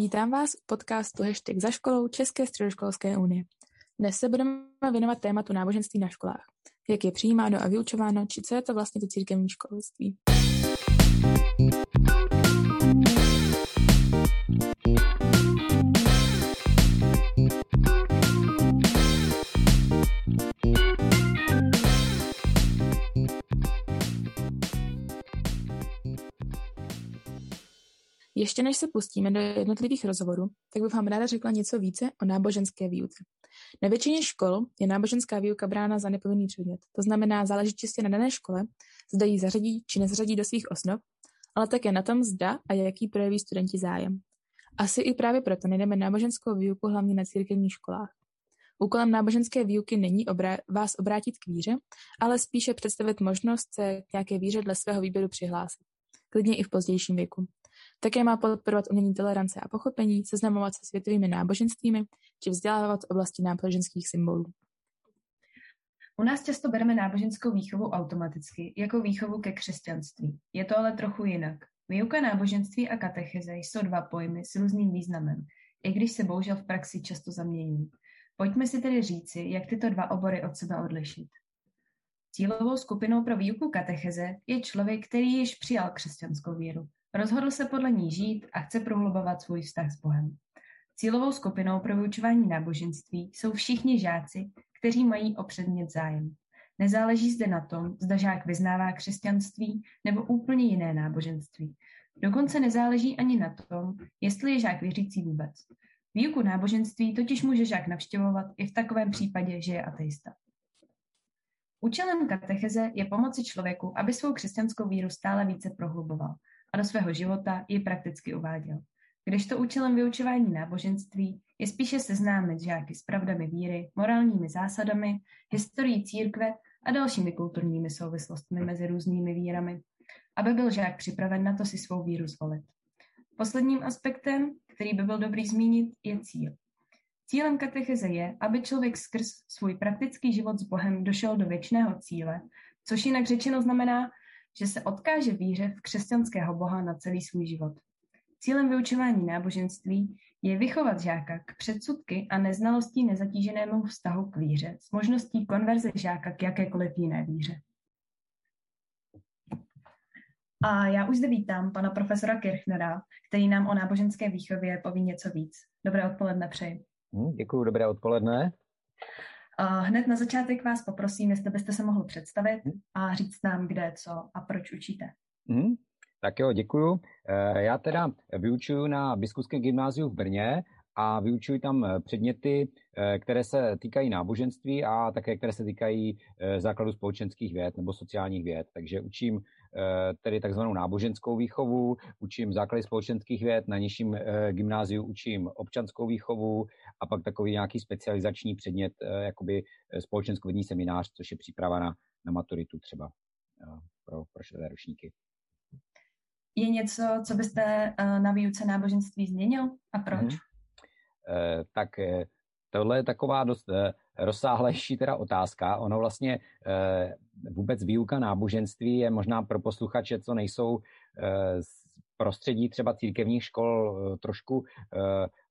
Vítám vás u podcastu Hashtag za školou České středoškolské unie. Dnes se budeme věnovat tématu náboženství na školách. Jak je přijímáno a vyučováno, či co je to vlastně to církevní školství. Ještě než se pustíme do jednotlivých rozhovorů, tak bych vám ráda řekla něco více o náboženské výuce. Na většině škol je náboženská výuka brána za nepovinný předmět. To znamená, záleží čistě na dané škole, zda ji zařadí či nezařadí do svých osnov, ale také na tom, zda a jaký projeví studenti zájem. Asi i právě proto najdeme náboženskou výuku hlavně na církevních školách. Úkolem náboženské výuky není obrá- vás obrátit k víře, ale spíše představit možnost se k nějaké víře dle svého výběru přihlásit. Klidně i v pozdějším věku. Také má podporovat umění tolerance a pochopení, seznamovat se světovými náboženstvími či vzdělávat oblasti náboženských symbolů. U nás často bereme náboženskou výchovu automaticky, jako výchovu ke křesťanství. Je to ale trochu jinak. Výuka náboženství a katecheze jsou dva pojmy s různým významem, i když se bohužel v praxi často zamění. Pojďme si tedy říci, jak tyto dva obory od sebe odlišit. Cílovou skupinou pro výuku katecheze je člověk, který již přijal křesťanskou víru. Rozhodl se podle ní žít a chce prohlubovat svůj vztah s Bohem. Cílovou skupinou pro vyučování náboženství jsou všichni žáci, kteří mají o předmět zájem. Nezáleží zde na tom, zda žák vyznává křesťanství nebo úplně jiné náboženství. Dokonce nezáleží ani na tom, jestli je žák věřící vůbec. Výuku náboženství totiž může žák navštěvovat i v takovém případě, že je ateista. Účelem katecheze je pomoci člověku, aby svou křesťanskou víru stále více prohluboval a do svého života ji prakticky uváděl. Kdežto účelem vyučování náboženství je spíše seznámit žáky s pravdami víry, morálními zásadami, historií církve a dalšími kulturními souvislostmi mezi různými vírami, aby byl žák připraven na to si svou víru zvolit. Posledním aspektem, který by byl dobrý zmínit, je cíl. Cílem katecheze je, aby člověk skrz svůj praktický život s Bohem došel do věčného cíle, což jinak řečeno znamená, že se odkáže víře v křesťanského Boha na celý svůj život. Cílem vyučování náboženství je vychovat žáka k předsudky a neznalostí nezatíženému vztahu k víře s možností konverze žáka k jakékoliv jiné víře. A já už zde vítám pana profesora Kirchnera, který nám o náboženské výchově poví něco víc. Dobré odpoledne přeji. Hm, Děkuji, dobré odpoledne. Hned na začátek vás poprosím, jestli byste se mohl představit hm? a říct nám, kde, co a proč učíte. Hmm, tak jo, děkuju. Eh, já teda vyučuju na Biskupském gymnáziu v Brně a vyučuji tam eh, předměty, eh, které se týkají náboženství a také které se týkají základu společenských věd nebo sociálních věd. Takže učím tedy takzvanou náboženskou výchovu, učím základy společenských věd, na nižším gymnáziu učím občanskou výchovu a pak takový nějaký specializační předmět, jakoby společenskovědní seminář, což je příprava na, na maturitu třeba pro, pro ročníky. Je něco, co byste na výuce náboženství změnil a proč? Hmm. Eh, tak eh, tohle je taková dost eh, rozsáhlejší teda otázka. Ono vlastně vůbec výuka náboženství je možná pro posluchače, co nejsou z prostředí třeba církevních škol trošku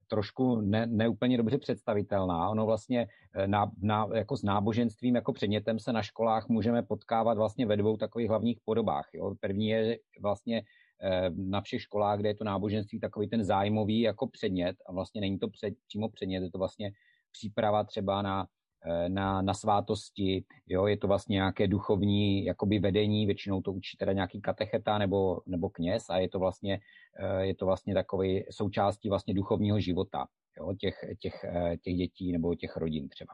trošku ne, neúplně dobře představitelná. Ono vlastně na, na, jako s náboženstvím jako předmětem se na školách můžeme potkávat vlastně ve dvou takových hlavních podobách. Jo. První je vlastně Eh, na všech školách, kde je to náboženství takový ten zájmový jako předmět a vlastně není to před, přímo předmět, je to vlastně příprava třeba na, eh, na, na svátosti, jo, je to vlastně nějaké duchovní jakoby vedení, většinou to učí teda nějaký katecheta nebo, nebo kněz a je to vlastně, eh, je to vlastně takový součástí vlastně duchovního života, jo, těch, těch, těch dětí nebo těch rodin třeba.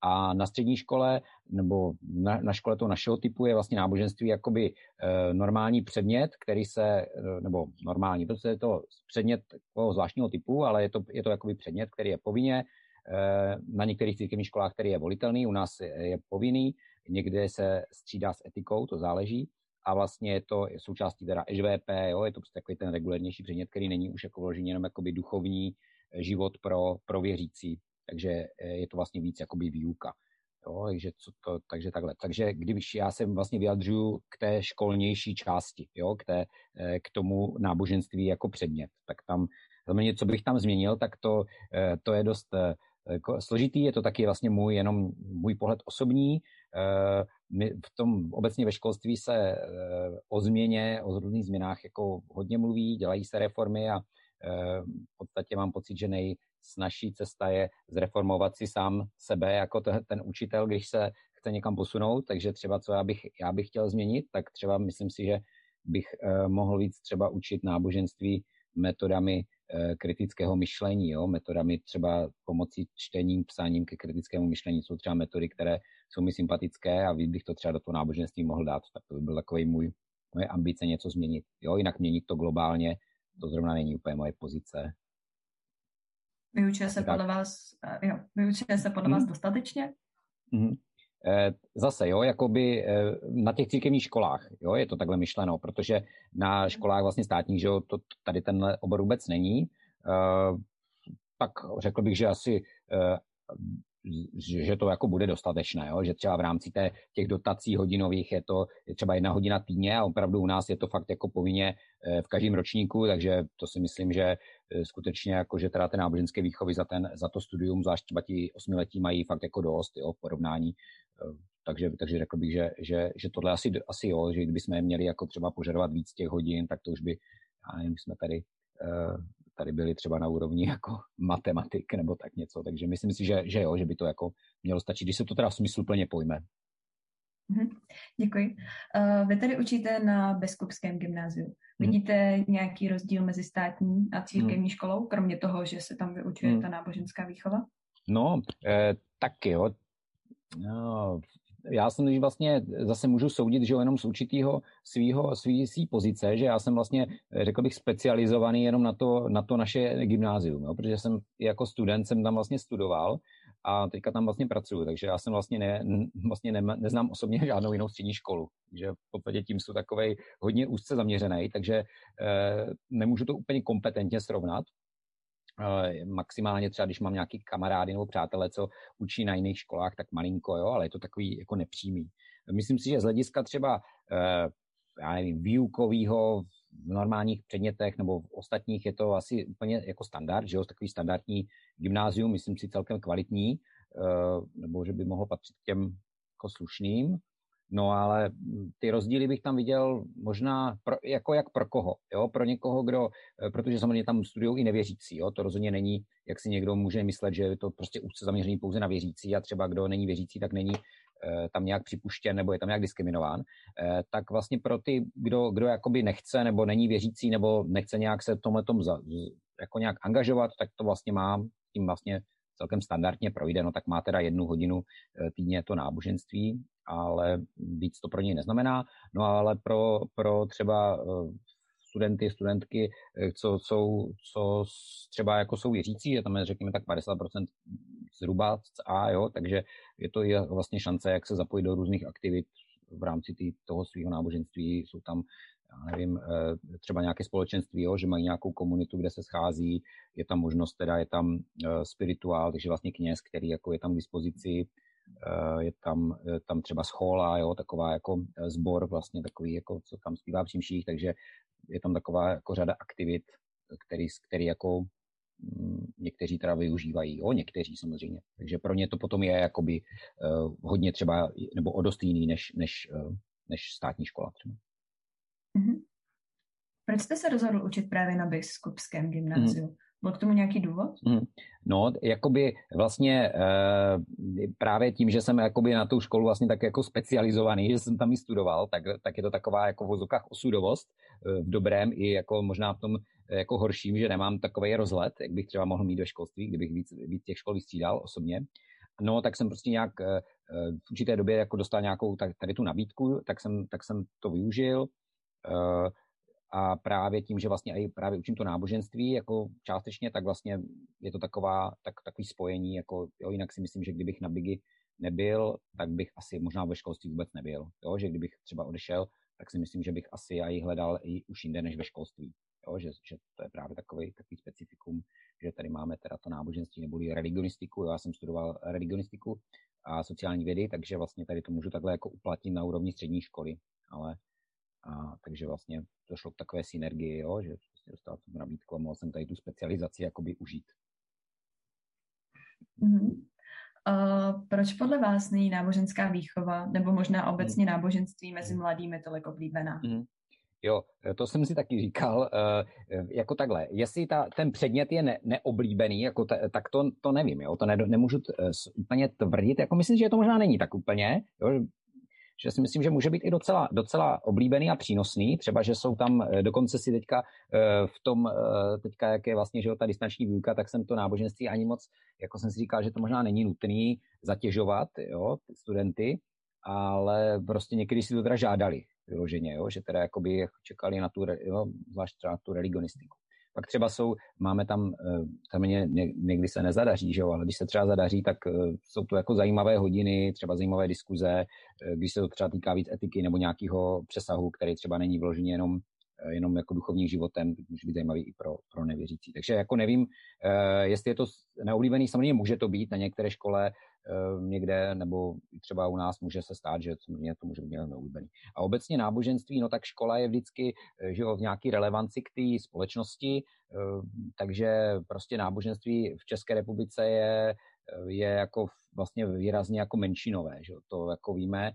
A na střední škole nebo na, na škole toho našeho typu je vlastně náboženství jakoby e, normální předmět, který se, e, nebo normální, protože je to předmět zvláštního typu, ale je to, je to jakoby předmět, který je povinně, na některých církevních školách, který je volitelný, u nás je, povinný, někde se střídá s etikou, to záleží, a vlastně je to součástí teda EŽVP, jo, je to prostě takový ten regulérnější předmět, který není už jako vložený jenom jakoby duchovní život pro, pro věřící, takže eh, je to vlastně víc jakoby výuka. Jo, takže, co to, takže takhle. Takže když já se vlastně vyjadřuju k té školnější části, jo, k, té, eh, k tomu náboženství jako předmět, tak tam co bych tam změnil, tak to, to je dost jako složitý, je to taky vlastně můj, jenom můj pohled osobní. My v tom obecně ve školství se o změně, o různých změnách jako hodně mluví, dělají se reformy a v podstatě mám pocit, že nejsnažší cesta je zreformovat si sám sebe jako ten učitel, když se chce někam posunout, takže třeba co já bych, já bych chtěl změnit, tak třeba myslím si, že bych mohl víc třeba učit náboženství metodami kritického myšlení, jo? metodami třeba pomocí čtením, psáním ke kritickému myšlení. Jsou třeba metody, které jsou mi sympatické a víc bych to třeba do toho náboženství mohl dát. Tak to by byl takový můj, moje ambice něco změnit. Jo? Jinak měnit to globálně, to zrovna není úplně moje pozice. Vyučuje se podle vás, jo, vyučuje se podle hmm. vás dostatečně? Hmm. Zase, jo, jakoby na těch církevních školách, jo, je to takhle myšleno, protože na školách vlastně státních, že jo, to, tady ten obor vůbec není, tak řekl bych, že asi že to jako bude dostatečné, jo? že třeba v rámci té, těch dotací hodinových je to je třeba jedna hodina týdně a opravdu u nás je to fakt jako povinně eh, v každém ročníku, takže to si myslím, že eh, skutečně jako, že teda ty náboženské výchovy za, ten, za to studium, zvlášť třeba ti osmiletí mají fakt jako dost jo, v porovnání. Eh, takže, takže řekl bych, že, že, že tohle asi, asi jo, že kdybychom měli jako třeba požadovat víc těch hodin, tak to už by, já nevím, jsme tady tady byli třeba na úrovni jako matematik nebo tak něco, takže myslím si, že, že jo, že by to jako mělo stačit, když se to teda smysluplně pojme. Mhm, děkuji. Uh, vy tady učíte na Beskupském gymnáziu. Mhm. Vidíte nějaký rozdíl mezi státní a církevní hmm. školou, kromě toho, že se tam vyučuje hmm. ta náboženská výchova? No, eh, tak jo. No, já jsem vlastně zase můžu soudit, že jenom z určitého svýho, svý, pozice, že já jsem vlastně, řekl bych, specializovaný jenom na to, na to naše gymnázium, jo, protože jsem jako student jsem tam vlastně studoval a teďka tam vlastně pracuju, takže já jsem vlastně, ne, vlastně ne, neznám osobně žádnou jinou střední školu, že v podstatě tím jsou takovej hodně úzce zaměřený, takže eh, nemůžu to úplně kompetentně srovnat, maximálně třeba, když mám nějaký kamarády nebo přátelé, co učí na jiných školách, tak malinko, jo, ale je to takový jako nepřímý. Myslím si, že z hlediska třeba eh, já nevím, výukového v normálních předmětech nebo v ostatních je to asi úplně jako standard, že jo, takový standardní gymnázium, myslím si celkem kvalitní, eh, nebo že by mohlo patřit k těm jako slušným. No ale ty rozdíly bych tam viděl možná pro, jako jak pro koho. Jo? Pro někoho, kdo, eh, protože samozřejmě tam studují i nevěřící. Jo? To rozhodně není, jak si někdo může myslet, že je to prostě úzce zaměřený pouze na věřící a třeba kdo není věřící, tak není eh, tam nějak připuštěn nebo je tam nějak diskriminován, eh, tak vlastně pro ty, kdo, kdo jakoby nechce nebo není věřící nebo nechce nějak se tomhle jako nějak angažovat, tak to vlastně mám tím vlastně celkem standardně projde, no tak má teda jednu hodinu týdně to náboženství ale víc to pro něj neznamená. No ale pro, pro třeba eh, studenty, studentky, eh, co, jsou, co třeba jako jsou věřící, je tam řekněme tak 50% zhruba A, jo, takže je to i vlastně šance, jak se zapojit do různých aktivit v rámci tý, toho svého náboženství. Jsou tam, já nevím, eh, třeba nějaké společenství, jo, že mají nějakou komunitu, kde se schází, je tam možnost, teda je tam spirituál, takže vlastně kněz, který jako je tam k dispozici, je tam, je tam třeba schola, jo, taková jako eh, sbor vlastně takový, jako co tam zpívá při mších, takže je tam taková jako řada aktivit, který, který jako mm, někteří teda využívají, jo, někteří samozřejmě. Takže pro ně to potom je jakoby uh, hodně třeba, nebo o dost jiný než, než, uh, než státní škola třeba. Mm-hmm. Proč jste se rozhodl učit právě na biskupském gymnáziu? Mm. Byl k tomu nějaký důvod? Mm. No, jakoby vlastně e, právě tím, že jsem jakoby na tu školu vlastně tak jako specializovaný, že jsem tam i studoval, tak, tak je to taková jako v vozokách osudovost e, v dobrém i jako možná v tom e, jako horším, že nemám takový rozhled, jak bych třeba mohl mít do školství, kdybych víc, víc těch škol vystřídal osobně. No, tak jsem prostě nějak e, v určité době jako dostal nějakou tady tu nabídku, tak jsem, tak jsem to využil. A právě tím, že vlastně i právě učím to náboženství jako částečně, tak vlastně je to taková, tak, takový spojení, jako jo, jinak si myslím, že kdybych na Bigi nebyl, tak bych asi možná ve školství vůbec nebyl. Jo, že kdybych třeba odešel, tak si myslím, že bych asi i hledal i už jinde než ve školství. Jo, že, že to je právě takový, takový specifikum, že tady máme teda to náboženství neboli religionistiku. Jo, já jsem studoval religionistiku a sociální vědy, takže vlastně tady to můžu takhle jako uplatnit na úrovni střední školy. Ale A takže vlastně došlo k takové synergii, jo, že prostě dostal jsem nabídku a mohl jsem tady tu specializaci jakoby užít. Mm-hmm. Uh, proč podle vás není náboženská výchova nebo možná obecně mm. náboženství mezi mladými tolik oblíbená? Mm. Jo, to jsem si taky říkal, uh, jako takhle, jestli ta, ten předmět je ne, neoblíbený, jako ta, tak to, to nevím, jo, to ne, nemůžu t, uh, úplně tvrdit, jako myslím, že to možná není tak úplně, jo, že si myslím, že může být i docela, docela oblíbený a přínosný. Třeba, že jsou tam, eh, dokonce si teďka eh, v tom, eh, teďka jak je vlastně že ta distanční výuka, tak jsem to náboženství ani moc, jako jsem si říkal, že to možná není nutný zatěžovat, jo, studenty, ale prostě někdy si to teda žádali vyloženě, jo, že teda jakoby čekali na tu, jo, zvlášť třeba na tu religionistiku. Pak třeba jsou, máme tam, eh, tam mě někdy se nezadaří, že jo, ale když se třeba zadaří, tak eh, jsou to jako zajímavé hodiny, třeba zajímavé diskuze, eh, když se to třeba týká víc etiky nebo nějakého přesahu, který třeba není vložený jenom jenom jako duchovním životem, může být zajímavý i pro, pro nevěřící. Takže jako nevím, jestli je to neoblíbený, samozřejmě může to být na některé škole, Eh, někde, nebo třeba u nás může se stát, že samozřejmě to může být neoblíbený. A obecně náboženství, no tak škola je vždycky eh, že jo, v nějaký relevanci k té společnosti, eh, takže prostě náboženství v České republice je, je jako vlastně výrazně jako menšinové, že to jako víme.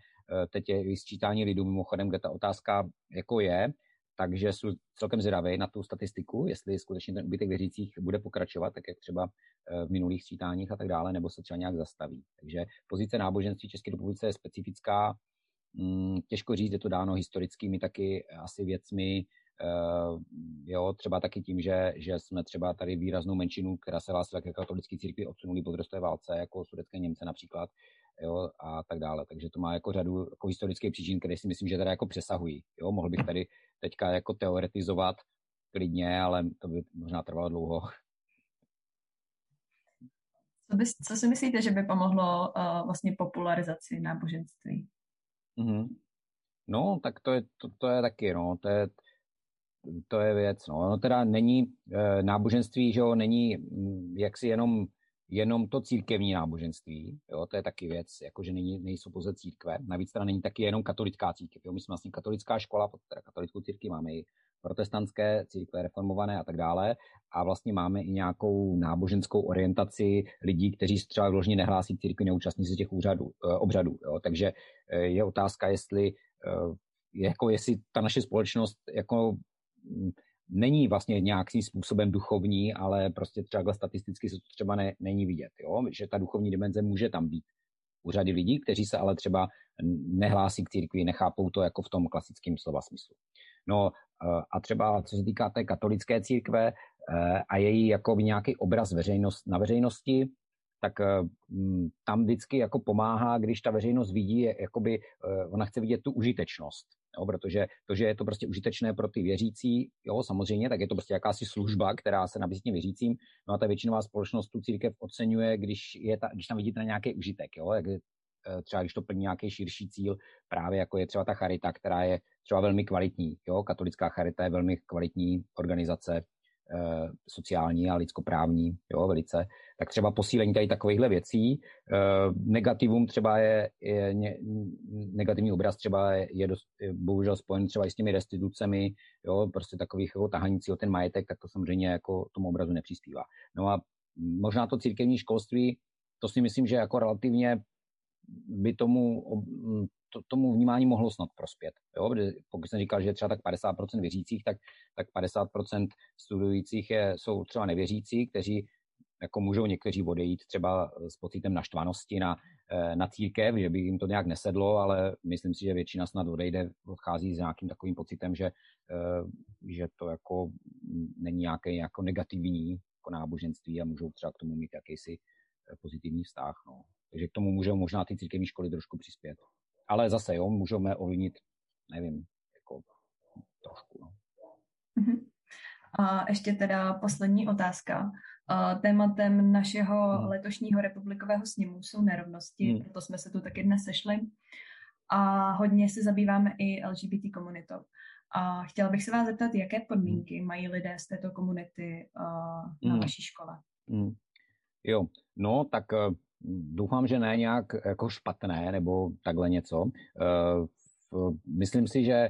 Teď je i sčítání lidů mimochodem, kde ta otázka jako je, takže jsou celkem zvědavý na tu statistiku, jestli skutečně ten ubytek věřících bude pokračovat, tak jak třeba eh, v minulých sčítáních a tak dále, nebo se třeba nějak zastaví. Takže pozice náboženství České republice je specifická, mm, těžko říct, je to dáno historickými taky asi věcmi, eh, jo, třeba taky tím, že, že jsme třeba tady výraznou menšinu, která se hlásila ke katolické církvi, odsunuli po druhé válce, jako sudecké Němce například, jo, a tak dále. Takže to má jako řadu jako historických příčin, které si myslím, že teda jako přesahují. Jo, mohl bych tady teďka jako teoretizovat klidně, ale to by možná trvalo dlouho. Co, by, co si myslíte, že by pomohlo uh, vlastně popularizaci náboženství? Mm-hmm. No, tak to je, to, to je taky, no, to je, to je věc, no. No teda není e, náboženství, že jo, není mm, jaksi jenom jenom to církevní náboženství, jo, to je taky věc, jakože není, nejsou pouze církve. Navíc teda není taky jenom katolická církev. Jo. My jsme vlastně katolická škola, teda katolickou církvi máme i protestantské církve reformované a tak dále. A vlastně máme i nějakou náboženskou orientaci lidí, kteří třeba vložně nehlásí církvi, neúčastní se těch úřadů, eh, obřadů. Jo. Takže eh, je otázka, jestli, eh, jako jestli ta naše společnost jako hm, není vlastně nějakým způsobem duchovní, ale prostě třeba statisticky se to třeba ne, není vidět, jo? že ta duchovní dimenze může tam být. U řady lidí, kteří se ale třeba nehlásí k církvi, nechápou to jako v tom klasickém slova smyslu. No eh, a třeba co se týká té katolické církve eh, a její jako nějaký obraz veřejnost, na veřejnosti, tak eh, tam vždycky jako pomáhá, když ta veřejnost vidí, jakoby ona chce vidět tu užitečnost Jo, protože to, že je to prostě užitečné pro ty věřící, jo, samozřejmě, tak je to prostě jakási služba, která se nabízí těm věřícím. No a ta většinová společnost tu církev oceňuje, když, je ta, když tam vidíte na nějaký užitek, jo, jak je, eh, třeba když to plní nějaký širší cíl, právě jako je třeba ta charita, která je třeba velmi kvalitní. Jo? Katolická charita je velmi kvalitní organizace, Eh, sociální a lidskoprávní, jo, velice, tak třeba posílení tady takovýchhle věcí. Eh, negativum třeba je, je negativní obraz třeba je, je, dost, je bohužel spojen třeba i s těmi restitucemi, jo, prostě takových jako tahanící o ten majetek, tak to samozřejmě jako tomu obrazu nepřispívá. No a možná to církevní školství, to si myslím, že jako relativně by tomu to, tomu vnímání mohlo snad prospět. Jo? Pokud jsem říkal, že je třeba tak 50% věřících, tak, tak 50% studujících je, jsou třeba nevěřící, kteří jako můžou někteří odejít třeba s pocitem naštvanosti na, eh, na církev, že by jim to nějak nesedlo, ale myslím si, že většina snad odejde, odchází s nějakým takovým pocitem, že, eh, že to jako není nějaké jako negativní jako náboženství a můžou třeba k tomu mít jakýsi eh, pozitivní vztah. No. Takže k tomu můžou možná ty církevní školy trošku přispět ale zase, jo, můžeme ovlivnit, nevím, jako trošku. No. Mhm. A ještě teda poslední otázka. Tématem našeho hmm. letošního republikového sněmu jsou nerovnosti, hmm. proto jsme se tu taky dnes sešli. A hodně se zabýváme i LGBT komunitou. A chtěla bych se vás zeptat, jaké podmínky hmm. mají lidé z této komunity na hmm. vaší škole? Hmm. Jo, no tak Doufám, že ne nějak jako špatné nebo takhle něco. Eh, myslím si, že,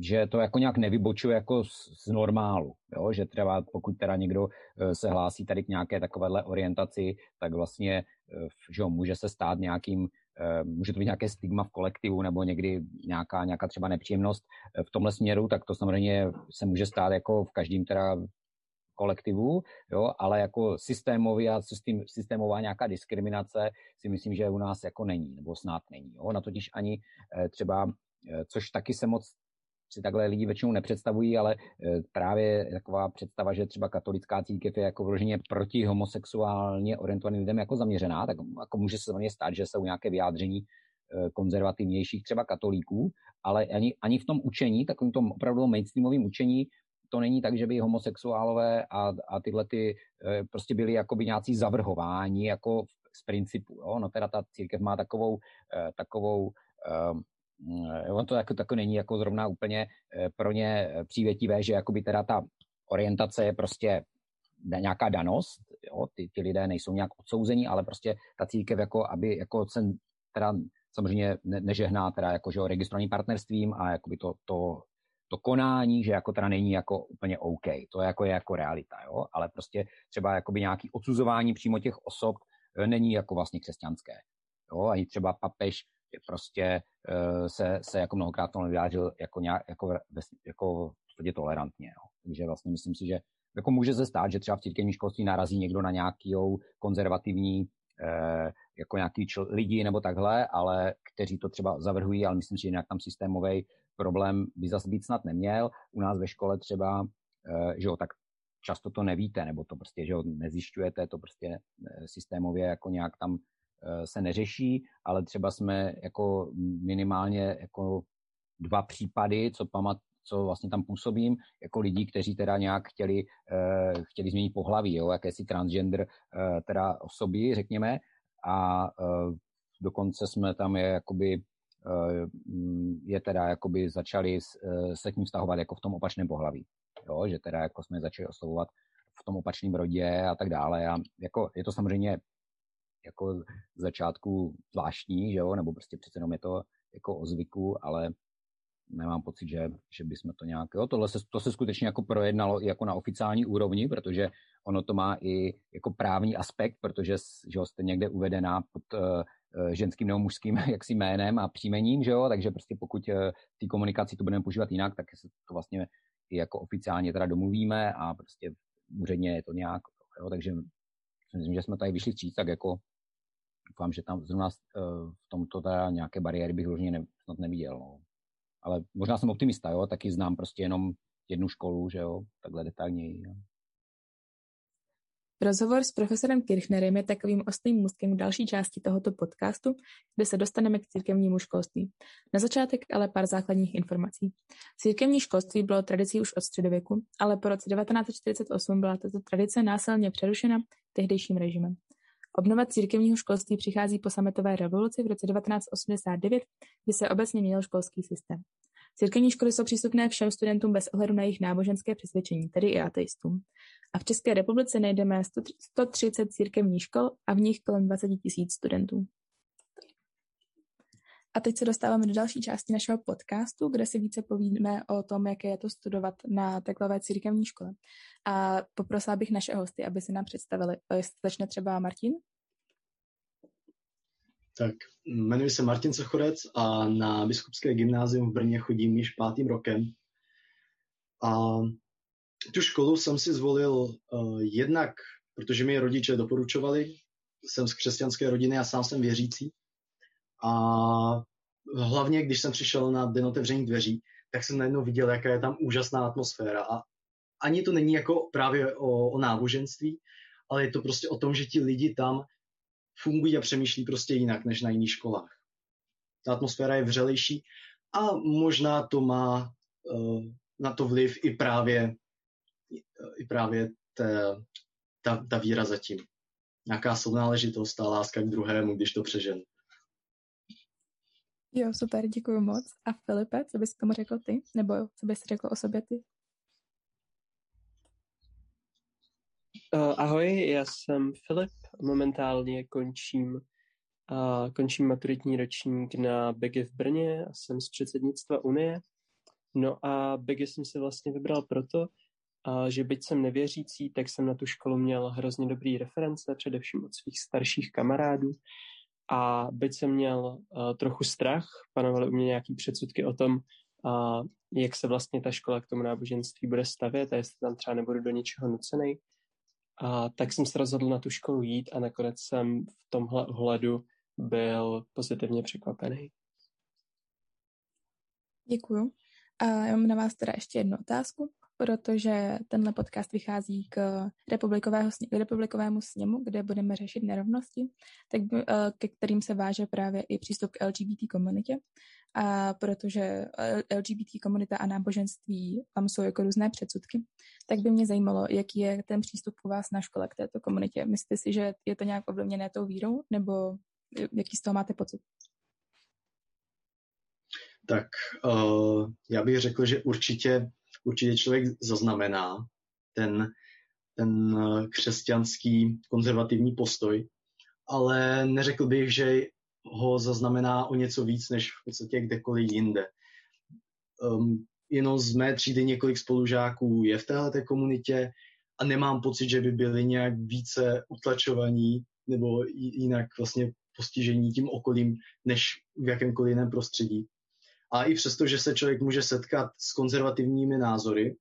že to jako nějak nevybočuje jako z, z normálu, jo? že třeba pokud teda někdo eh, se hlásí tady k nějaké takovéhle orientaci, tak vlastně eh, že jo, může se stát nějakým, může to být nějaké stigma v kolektivu nebo někdy nějaká, nějaká třeba nepříjemnost v tomhle směru, tak to samozřejmě se může stát jako v každém teda kolektivu, jo, ale jako systémový a systém, systémová nějaká diskriminace si myslím, že u nás jako není, nebo snad není. Jo. Na totiž ani eh, třeba, eh, což taky se moc si takhle lidi většinou nepředstavují, ale eh, právě taková představa, že třeba katolická církev je jako vloženě proti homosexuálně orientovaným lidem jako zaměřená, tak jako může se samozřejmě stát, že jsou nějaké vyjádření konzervativnějších třeba katolíků, ale ani, ani v tom učení, takovým tom opravdu mainstreamovým učení, to není tak, že by homosexuálové a, a tyhle ty eh, prostě byli jakoby nějací zavrhováni jako z principu. Jo? No teda ta církev má takovou, eh, takovou um, on to jako, tako není jako zrovna úplně pro ně přívětivé, že jakoby teda ta orientace je prostě nějaká danost, jo? Ty, ty lidé nejsou nějak odsouzení, ale prostě ta církev jako, aby jako se teda samozřejmě ne, nežehná teda jako, že registrovaným partnerstvím a jakoby to, to to konání, že jako teda není jako úplně OK. To je jako, je jako realita, jo? ale prostě třeba jakoby nějaký odsuzování přímo těch osob eh, není jako vlastně křesťanské. Jo? Ani třeba papež je prostě uh, se, se jako mnohokrát tomu vyjádřil jako, nějak, jako, jako v tolerantně. Jo? Takže vlastně myslím si, že jako může se stát, že třeba v církevním školství narazí někdo na nějakou konzervativní eh, jako nějaký čl- lidi nebo takhle, ale kteří to třeba zavrhují, ale myslím si, že nějak tam systémový problém by zase být snad neměl. U nás ve škole třeba, eh, že jo, tak často to nevíte, nebo to prostě, že jo, nezjišťujete, to prostě eh, systémově jako nějak tam eh, se neřeší, ale třeba jsme jako minimálně jako dva případy, co pamat, co vlastně tam působím, jako lidí, kteří teda nějak chtěli, chtěli změnit pohlaví, jo, jakési transgender teda osoby, řekněme, a dokonce jsme tam je jakoby je teda jakoby začali eh, se k ním vztahovat jako v tom opačném pohlaví. Jo, že teda jako jsme začali oslovovat v tom opačném rodě a tak dále. A jako je to samozřejmě jako z začátku zvláštní, že jo, nebo prostě přece jenom je to jako o zvyku, ale nemám pocit, že, že bychom to nějak, jo, tohle se, to se skutečně jako projednalo i jako na oficiální úrovni, protože ono to má i jako právní aspekt, protože že jo, jste někde uvedená pod uh, Eh, ženským nebo mužským jaksi jménem a příjmením, že jo, takže prostě pokud eh, v té komunikaci to budeme používat jinak, tak se to vlastně i jako oficiálně teda domluvíme a prostě úředně je to nějak, jo, takže myslím, že jsme tady vyšli vstříc, tak jako doufám, že tam zrovna eh, v tomto teda nějaké bariéry bych vložně ne, snad neviděl, no. Ale možná jsem optimista, jo, taky znám prostě jenom jednu školu, že jo, takhle detailněji. Jo. Rozhovor s profesorem Kirchnerem je takovým ostrým můstkem k další části tohoto podcastu, kde se dostaneme k církevnímu školství. Na začátek ale pár základních informací. Církevní školství bylo tradicí už od středověku, ale po roce 1948 byla tato tradice násilně přerušena tehdejším režimem. Obnova církevního školství přichází po sametové revoluci v roce 1989, kdy se obecně měnil školský systém. Církevní školy jsou přístupné všem studentům bez ohledu na jejich náboženské přesvědčení, tedy i ateistům. A v České republice najdeme 130 církevních škol a v nich kolem 20 tisíc studentů. A teď se dostáváme do další části našeho podcastu, kde si více povíme o tom, jaké je to studovat na teklové církevní škole. A poprosila bych naše hosty, aby si nám představili. Začne třeba Martin? Tak, jmenuji se Martin Sochorec a na Biskupské gymnázium v Brně chodím již pátým rokem. A tu školu jsem si zvolil uh, jednak, protože mi rodiče doporučovali, jsem z křesťanské rodiny a sám jsem věřící. A hlavně, když jsem přišel na den otevření dveří, tak jsem najednou viděl, jaká je tam úžasná atmosféra. A ani to není jako právě o, o náboženství, ale je to prostě o tom, že ti lidi tam fungují a přemýšlí prostě jinak než na jiných školách. Ta atmosféra je vřelejší a možná to má uh, na to vliv i právě, i právě té, ta, ta víra zatím. Nějaká sounáležitost, ta láska k druhému, když to přežen. Jo, super, děkuji moc. A Filipe, co bys k tomu řekl ty? Nebo co bys řekl o sobě ty? Ahoj, já jsem Filip, momentálně končím a končím maturitní ročník na BG v Brně a jsem z předsednictva Unie. No a BG jsem si vlastně vybral proto, a že byť jsem nevěřící, tak jsem na tu školu měl hrozně dobrý reference, především od svých starších kamarádů. A byť jsem měl uh, trochu strach, panovaly u mě nějaký předsudky o tom, uh, jak se vlastně ta škola k tomu náboženství bude stavět a jestli tam třeba nebudu do něčeho nucený, a tak jsem se rozhodl na tu školu jít a nakonec jsem v tomhle ohledu byl pozitivně překvapený. Děkuju. A já mám na vás teda ještě jednu otázku, protože tenhle podcast vychází k republikového, republikovému sněmu, kde budeme řešit nerovnosti, tak, eh, ke kterým se váže právě i přístup k LGBT komunitě. A protože LGBT komunita a náboženství tam jsou jako různé předsudky, tak by mě zajímalo, jaký je ten přístup u vás na škole k této komunitě. Myslíte si, že je to nějak ovlivněné tou vírou, nebo jaký z toho máte pocit? Tak uh, já bych řekl, že určitě, určitě člověk zaznamená ten, ten eh, křesťanský konzervativní postoj, ale neřekl bych, že ho zaznamená o něco víc než v podstatě kdekoliv jinde. Um, jenom z mé třídy několik spolužáků je v této komunitě a nemám pocit, že by byli nějak více utlačovaní nebo jinak vlastně postižení tím okolím, než v jakémkoliv jiném prostředí. A i přesto, že se člověk může setkat s konzervativními názory,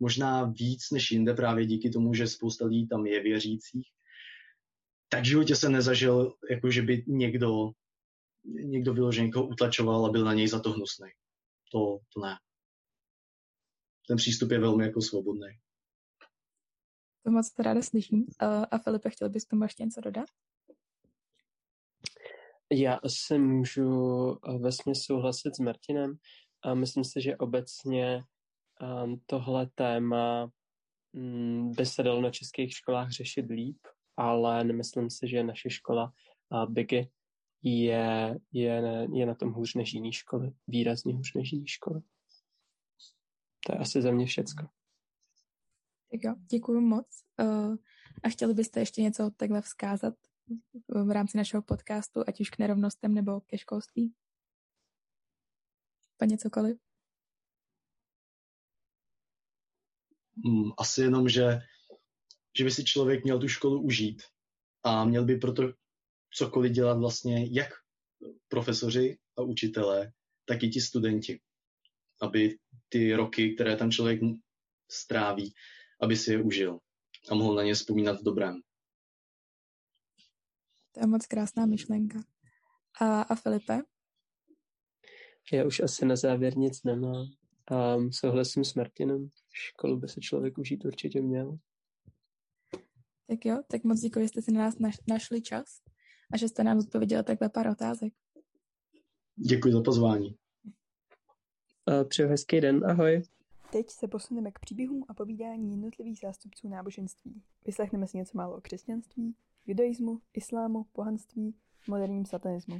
možná víc než jinde právě díky tomu, že spousta lidí tam je věřících, tak v životě jsem nezažil, jako že by někdo, někdo vyloženě někoho utlačoval a byl na něj za to hnusný. To, to ne. Ten přístup je velmi jako svobodný. To moc ráda slyším. A Filipe, chtěl bys tomu ještě něco dodat? Já asi můžu eh, vesmě souhlasit s Martinem a myslím si, že obecně ehm, tohle téma mm, by se dalo na českých školách řešit líp, ale nemyslím si, že naše škola Bigy je, je, je na tom hůř než jiný školy. Výrazně hůř než jiný školy. To je asi za mě všecko. Tak jo, děkuji moc. Uh, a chtěli byste ještě něco takhle vzkázat v rámci našeho podcastu, ať už k nerovnostem nebo ke školství? Paně cokoliv? Hmm, asi jenom, že, že by si člověk měl tu školu užít a měl by proto cokoliv dělat vlastně jak profesoři a učitelé, tak i ti studenti. Aby ty roky, které tam člověk stráví, aby si je užil a mohl na ně vzpomínat v dobrém. To je moc krásná myšlenka. A, a Filipe? Já už asi na závěr nic nemám. A souhlasím s Martinem. Školu by se člověk užít určitě měl. Tak jo, tak moc děkuji, že jste si na nás našli čas a že jste nám odpověděli takhle pár otázek. Děkuji za pozvání. A přeju hezký den, ahoj. Teď se posuneme k příběhům a povídání jednotlivých zástupců náboženství. Vyslechneme si něco málo o křesťanství, judaismu, islámu, pohanství, moderním satanismu.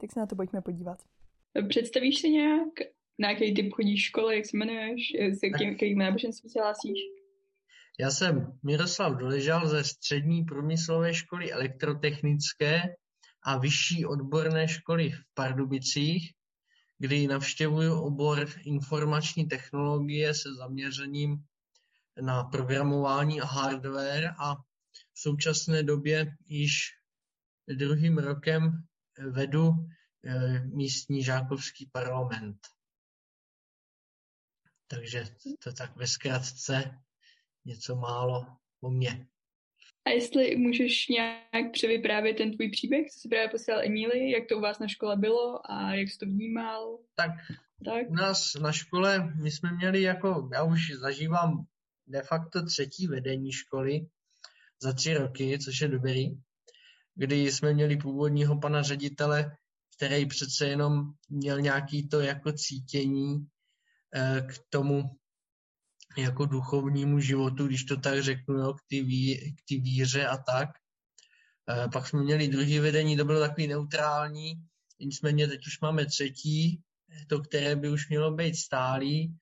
Tak se na to pojďme podívat. Představíš si nějak, na jaký typ chodíš školy, jak se jmenuješ, s jakým, jakým náboženství se hlásíš? Já jsem Miroslav Doležal ze střední průmyslové školy elektrotechnické a vyšší odborné školy v Pardubicích, kdy navštěvuju obor informační technologie se zaměřením na programování a hardware a v současné době již druhým rokem vedu eh, místní žákovský parlament. Takže to tak ve zkratce něco málo o mě. A jestli můžeš nějak převyprávět ten tvůj příběh, co jsi právě posílal Emíli, jak to u vás na škole bylo a jak jsi to vnímal? Tak, tak. u nás na škole my jsme měli jako, já už zažívám de facto třetí vedení školy, za tři roky, což je dobrý, kdy jsme měli původního pana ředitele, který přece jenom měl nějaký to jako cítění eh, k tomu jako duchovnímu životu, když to tak řeknu, jo, k té ví, k víře a tak. Eh, pak jsme měli druhý vedení, to bylo takový neutrální, nicméně teď už máme třetí, to, které by už mělo být stálý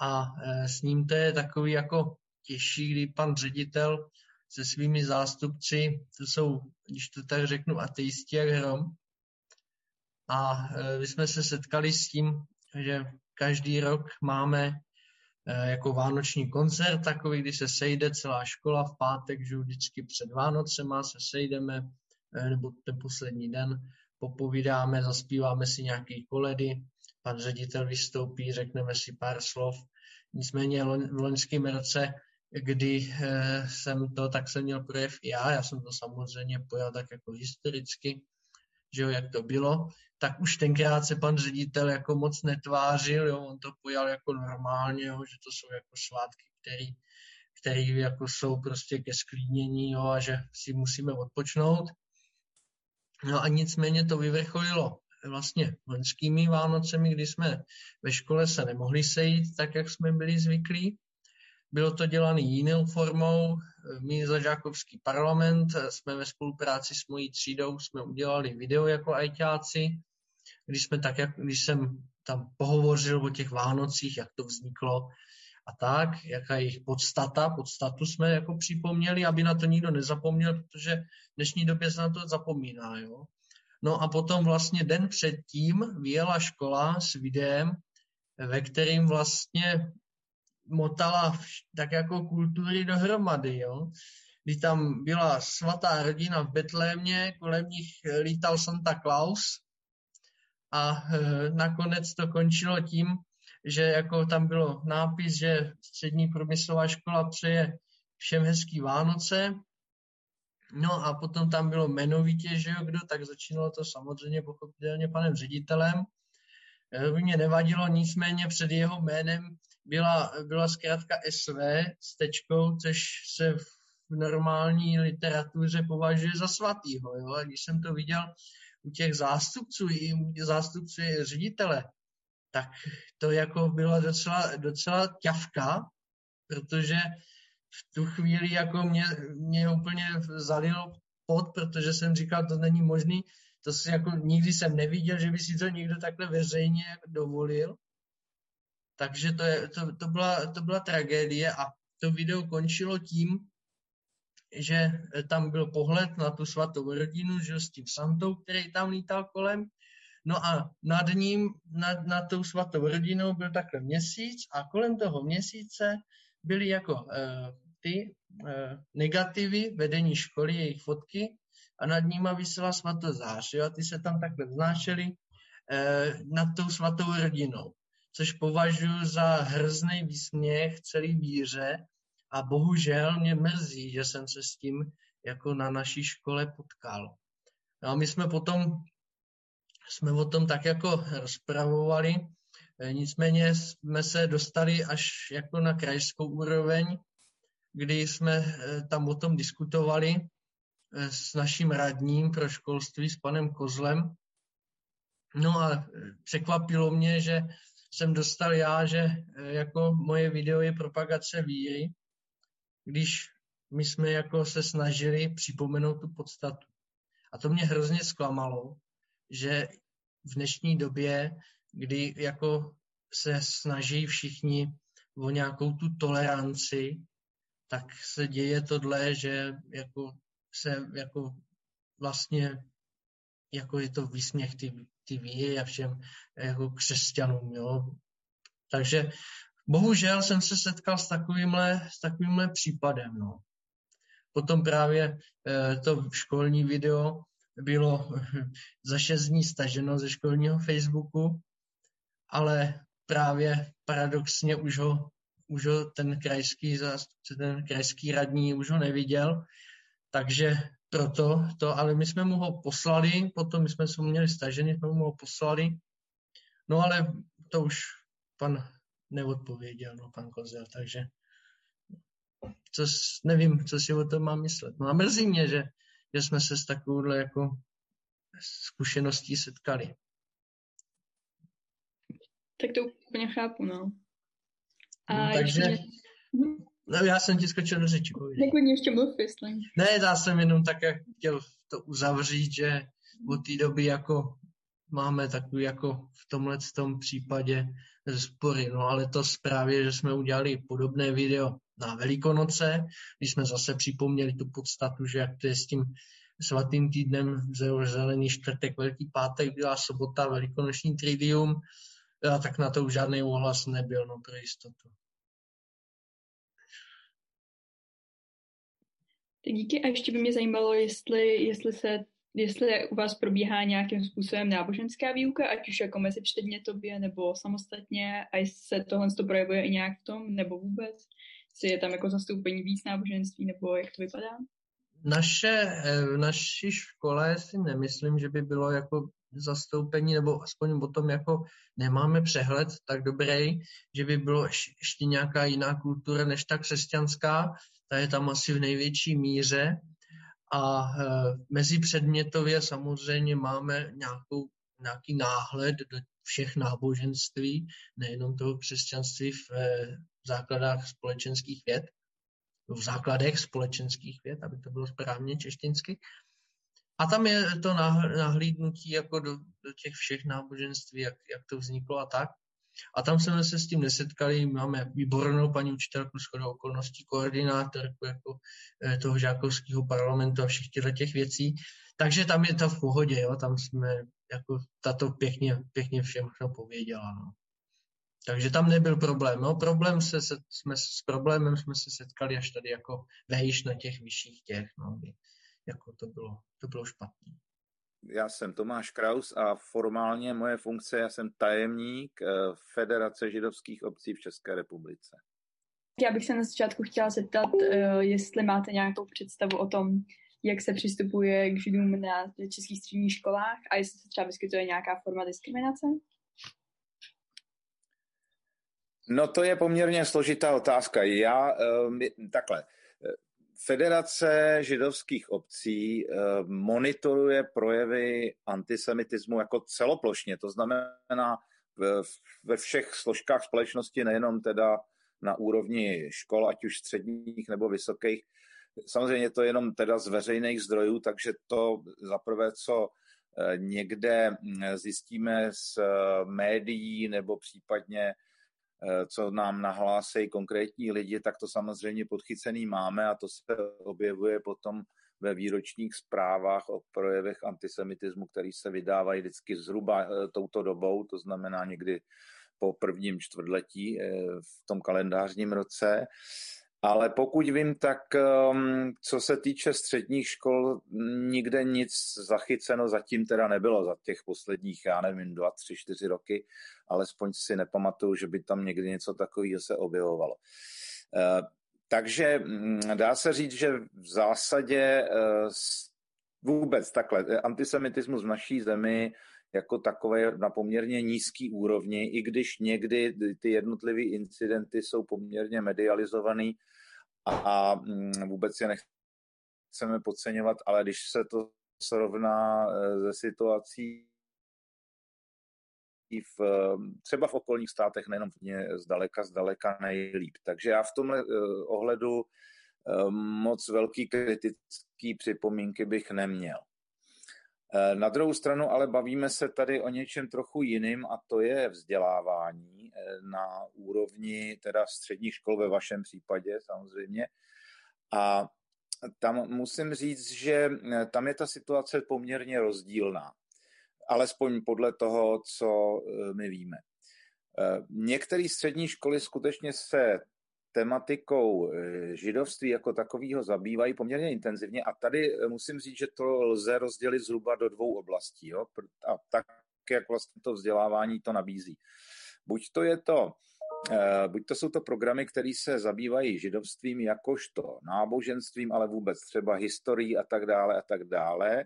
a eh, s ním to je takový jako těžší, kdy pan ředitel se svými zástupci, to jsou, když to tak řeknu, ateisti jak hrom, a my jsme se setkali s tím, že každý rok máme jako vánoční koncert, takový, kdy se sejde celá škola v pátek, že vždycky před Vánocema se sejdeme, nebo ten poslední den, popovídáme, zaspíváme si nějaké koledy, pan ředitel vystoupí, řekneme si pár slov. Nicméně v loňském roce, kdy eh, jsem to, tak jsem měl projev i já, já jsem to samozřejmě pojal tak jako historicky, že jo, jak to bylo, tak už tenkrát se pan ředitel jako moc netvářil, jo, on to pojal jako normálně, jo, že to jsou jako svátky, který, který jako jsou prostě ke sklínění jo, a že si musíme odpočnout. No a nicméně to vyvrcholilo vlastně loňskými Vánocemi, kdy jsme ve škole se nemohli sejít tak, jak jsme byli zvyklí. Bylo to dělané jinou formou. My za Žákovský parlament jsme ve spolupráci s mojí třídou jsme udělali video jako ajťáci, když, jsme tak, jak, když jsem tam pohovořil o těch Vánocích, jak to vzniklo a tak, jaká je jejich podstata, podstatu jsme jako připomněli, aby na to nikdo nezapomněl, protože v dnešní době se na to zapomíná. Jo? No a potom vlastně den předtím vyjela škola s videem, ve kterým vlastně motala tak jako kultury dohromady, jo. Kdy tam byla svatá rodina v Betlémě, kolem nich lítal Santa Claus a e, nakonec to končilo tím, že jako tam bylo nápis, že střední průmyslová škola přeje všem hezký Vánoce No a potom tam bylo jmenovitě, že jo, kdo, tak začínalo to samozřejmě pochopitelně panem ředitelem. By mě nevadilo, nicméně před jeho jménem byla, byla zkrátka SV s tečkou, což se v normální literatuře považuje za svatýho. Jo? A když jsem to viděl u těch zástupců, i u zástupců ředitele, tak to jako byla docela, docela ťavka, protože v tu chvíli jako mě, mě úplně zalilo pod, protože jsem říkal, to není možný, to si jako nikdy jsem neviděl, že by si to někdo takhle veřejně dovolil. Takže to, je, to, to, byla, to byla tragédie a to video končilo tím, že tam byl pohled na tu svatou rodinu, že s tím Santou, který tam lítal kolem. No a nad ním, nad, nad tou svatou rodinou byl takhle měsíc a kolem toho měsíce byly jako e, ty e, negativy vedení školy, jejich fotky a nad nima vysela svatozář. Jo? A ty se tam takhle vznášely e, nad tou svatou rodinou, což považuji za hrozný výsměch celý víře a bohužel mě mrzí, že jsem se s tím jako na naší škole potkal. No a my jsme potom jsme o tom tak jako rozpravovali, e, nicméně jsme se dostali až jako na krajskou úroveň, kdy jsme eh, tam o tom diskutovali eh, s naším radním pro školství, s panem Kozlem. No a eh, překvapilo mě, že jsem dostal já, že jako moje video je propagace víry, když my jsme jako se snažili připomenout tu podstatu. A to mě hrozně zklamalo, že v dnešní době, kdy jako se snaží všichni o nějakou tu toleranci, tak se děje tohle, že jako se jako vlastně jako je to výsměch ty, víry a všem jako křesťanům, jo. Takže bohužel jsem se setkal s takovýmhle, s takovýmhle případem, no. Potom právě eh, to školní video bylo za šest dní staženo ze školního Facebooku, ale právě paradoxně už ho už ho ten krajský zástupce, ten krajský radní už ho neviděl, takže proto to, ale my jsme mu ho poslali, potom my jsme se mu měli stažený, jsme mu ho poslali, no ale to už pan neodpověděl, no pan Kozel, takže co, nevím, co si o tom mám myslet. No a mrzí mě, že, že jsme se s takovouhle jako zkušeností setkali. Tak to úplně chápu, no. A no, takže, ještě... no, já jsem ti skočil do řeči. Tak hodně ještě mluv, jestli. Ne, já jsem jenom tak jak chtěl to uzavřít, že od té doby jako máme takový jako v tomhle tom případě spory. No ale to právě, že jsme udělali podobné video na Velikonoce, když jsme zase připomněli tu podstatu, že jak to je s tím svatým týdnem zelený čtvrtek, velký pátek byla sobota, velikonoční tridium, a tak na to už žádný ohlas nebyl, no pro jistotu. Díky. A ještě by mě zajímalo, jestli, jestli se jestli u vás probíhá nějakým způsobem náboženská výuka, ať už jako mezi předmětově nebo samostatně, a jestli se tohle to projevuje i nějak v tom, nebo vůbec, jestli je tam jako zastoupení víc náboženství, nebo jak to vypadá? Naše, eh, v naší škole si nemyslím, že by bylo jako zastoupení, nebo aspoň o tom jako nemáme přehled tak dobrý, že by bylo ještě nějaká jiná kultura než ta křesťanská, ta je tam asi v největší míře a e, mezi předmětově samozřejmě máme nějakou, nějaký náhled do všech náboženství, nejenom toho křesťanství v, e, základách společenských věd, v základech společenských věd, aby to bylo správně češtinsky. A tam je to nahlídnutí jako do, do těch všech náboženství, jak, jak to vzniklo a tak. A tam jsme se s tím nesetkali, máme výbornou paní učitelku s okolností, koordinátorku jako eh, toho žákovského parlamentu a všech těchto těch věcí. Takže tam je to v pohodě, jo? tam jsme jako tato pěkně, pěkně všechno pověděla. No. Takže tam nebyl problém. No, problém se, se, jsme, s problémem jsme se setkali až tady jako vejš na těch vyšších těch, no, jako to bylo, to bylo špatné. Já jsem Tomáš Kraus a formálně moje funkce, já jsem tajemník eh, Federace židovských obcí v České republice. Já bych se na začátku chtěla zeptat, eh, jestli máte nějakou představu o tom, jak se přistupuje k židům na českých středních školách a jestli se třeba vyskytuje nějaká forma diskriminace? No to je poměrně složitá otázka. Já takhle. Federace židovských obcí eh, monitoruje projevy antisemitismu jako celoplošně, to znamená ve všech složkách společnosti, nejenom teda na úrovni škol, ať už středních nebo vysokých. Samozřejmě to je jenom teda z veřejných zdrojů, takže to za prvé, co eh, někde hm, zjistíme z eh, médií nebo případně co nám nahlásejí konkrétní lidi, tak to samozřejmě podchycený máme a to se objevuje potom ve výročních zprávách o projevech antisemitismu, který se vydávají vždycky zhruba eh, touto dobou, to znamená někdy po prvním čtvrtletí eh, v tom kalendářním roce. Ale pokud vím, tak um, co se týče středních škol, nikde nic zachyceno zatím teda nebylo za těch posledních, já nevím, dva, tři, čtyři roky, alespoň si nepamatuju, že by tam někdy něco takového se objevovalo. Uh, takže mm, dá se říct, že v zásadě uh, vůbec takhle, antisemitismus v naší zemi jako takové na poměrně nízký úrovni, i když někdy ty jednotlivé incidenty jsou poměrně medializovaný a mm, vůbec je nechceme podceňovat, ale když se to srovná ze situací v, třeba v okolních státech, nejenom v zdaleka, zdaleka nejlíp. Takže já v tomhle uh, ohledu uh, moc velký kritický připomínky bych neměl. Na druhou stranu ale bavíme se tady o něčem trochu jiným a to je vzdělávání na úrovni teda středních škol ve vašem případě samozřejmě. A tam musím říct, že eh, tam je ta situace poměrně rozdílná. Alespoň podle toho, co my víme. Některé střední školy skutečně se tematikou eh, židovství jako takového zabývají poměrně intenzivně a tady eh, musím říct, že to lze rozdělit zhruba do dvou oblastí. Jo? A tak, jak vlastně to vzdělávání to nabízí. Buď to je to, eh, buď to jsou to programy, které se zabývají židovstvím jakožto náboženstvím, ale vůbec třeba historií a tak dále a tak dále,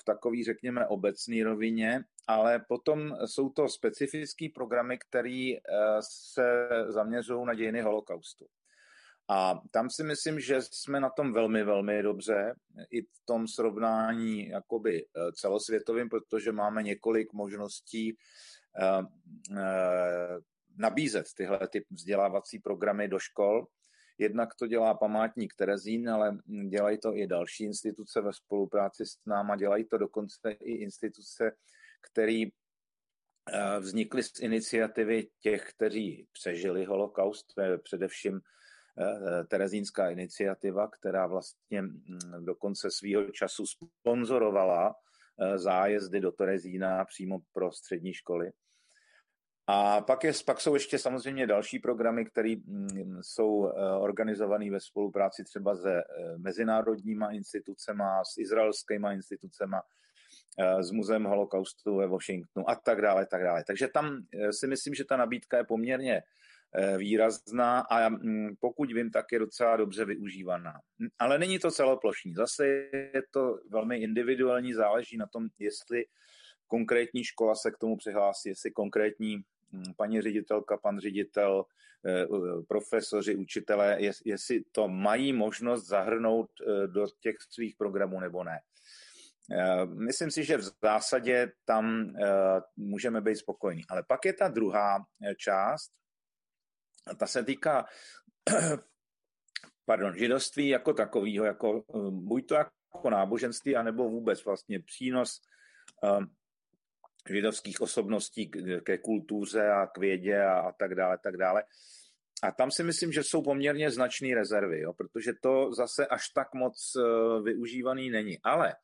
v takový, řekněme, obecný rovině, ale potom jsou to specifické programy, které eh, se zaměřují na dějiny holokaustu. A tam si myslím, že jsme na tom velmi, velmi dobře, i v tom srovnání jakoby eh, celosvětovým, protože máme několik možností nabízet tyhle ty vzdělávací programy do škol. Jednak to dělá památník Terezín, ale dělají to i další instituce ve spolupráci s náma, dělají to dokonce i instituce, které eh, vznikly z iniciativy těch, kteří přežili holokaust, především Terezínská iniciativa, která vlastně mm, dokonce svýho času sponzorovala zájezdy do Terezína přímo pro střední školy. A pak, je, pak jsou ještě samozřejmě další programy, které mm, jsou organizované ve spolupráci třeba se mezinárodníma institucema, s izraelskýma institucema, s Muzeem holokaustu ve Washingtonu a tak dále, tak dále. Takže tam si myslím, že ta nabídka je poměrně Eh, výrazná a mm, pokud vím, tak je docela dobře využívaná. Ale není to celoplošní. Zase je to velmi individuální, záleží na tom, jestli konkrétní škola se k tomu přihlásí, jestli konkrétní paní ředitelka, pan ředitel, eh, profesoři, učitelé, jestli to mají možnost zahrnout eh, do těch svých programů nebo ne. Myslím si, že v zásadě tam můžeme být spokojení. Ale pak je ta druhá část, ta se týká pardon, židovství jako takového, jako, eh, buď to jako náboženství, anebo vůbec vlastně přínos židovských osobností ke kultuře a k vědě a, a tak dále, tak dále. A tam si myslím, že jsou poměrně značné rezervy, jo, protože to zase až tak moc uh, využívaný není. Ale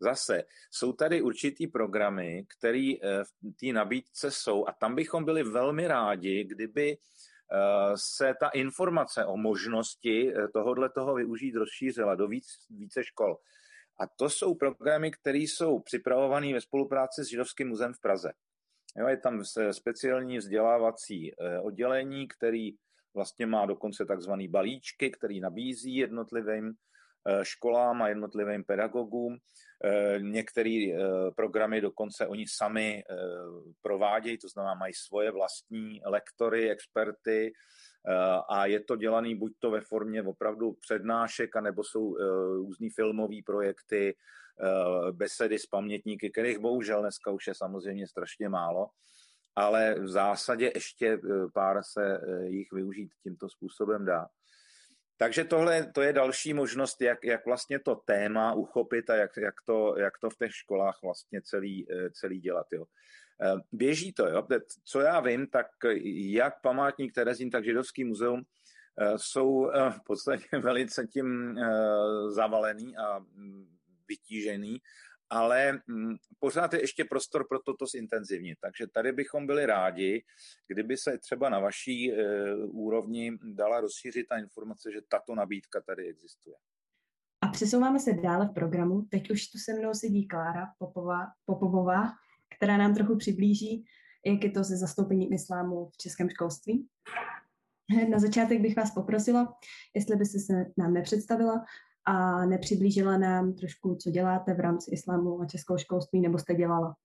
zase jsou tady určitý programy, které uh, v té nabídce jsou a tam bychom byli velmi rádi, kdyby Eh, se ta informace o možnosti eh, tohohle toho využít rozšířila do víc, více škol. A to jsou programy, které jsou připravované ve spolupráci s Židovským muzeem v Praze. Jo, je tam speciální vzdělávací eh, oddělení, který vlastně má dokonce takzvaný balíčky, který nabízí jednotlivým školám a jednotlivým pedagogům. Některé programy dokonce oni sami provádějí, to znamená mají svoje vlastní lektory, experty a je to dělaný buď to ve formě opravdu přednášek, anebo jsou různý filmové projekty, besedy s pamětníky, kterých bohužel dneska už je samozřejmě strašně málo, ale v zásadě ještě pár se jich využít tímto způsobem dá. Takže tohle to je další možnost, jak, jak vlastně to téma uchopit a jak, jak, to, jak to v těch školách vlastně celý, eh, celý dělat. Jo. Eh, běží to, jo. Co já vím, tak jak památník Terezín, tak Židovský muzeum eh, jsou v podstatě velice tím zavalený a mm, vytížený ale mm, pořád je ještě prostor pro toto zintenzivnit. Takže tady bychom byli rádi, kdyby se třeba na vaší úrovni dala rozšířit ta informace, že tato nabídka tady existuje. A přesouváme se dále v programu. Teď už tu se mnou sedí Klára Popová, Popovová, která nám trochu přiblíží, jak je to se zastoupením islámu v českém školství. Na začátek bych vás poprosila, jestli byste se nám nepředstavila a nepřiblížila nám trošku, co děláte v rámci islámu a českého školství, nebo jste dělala?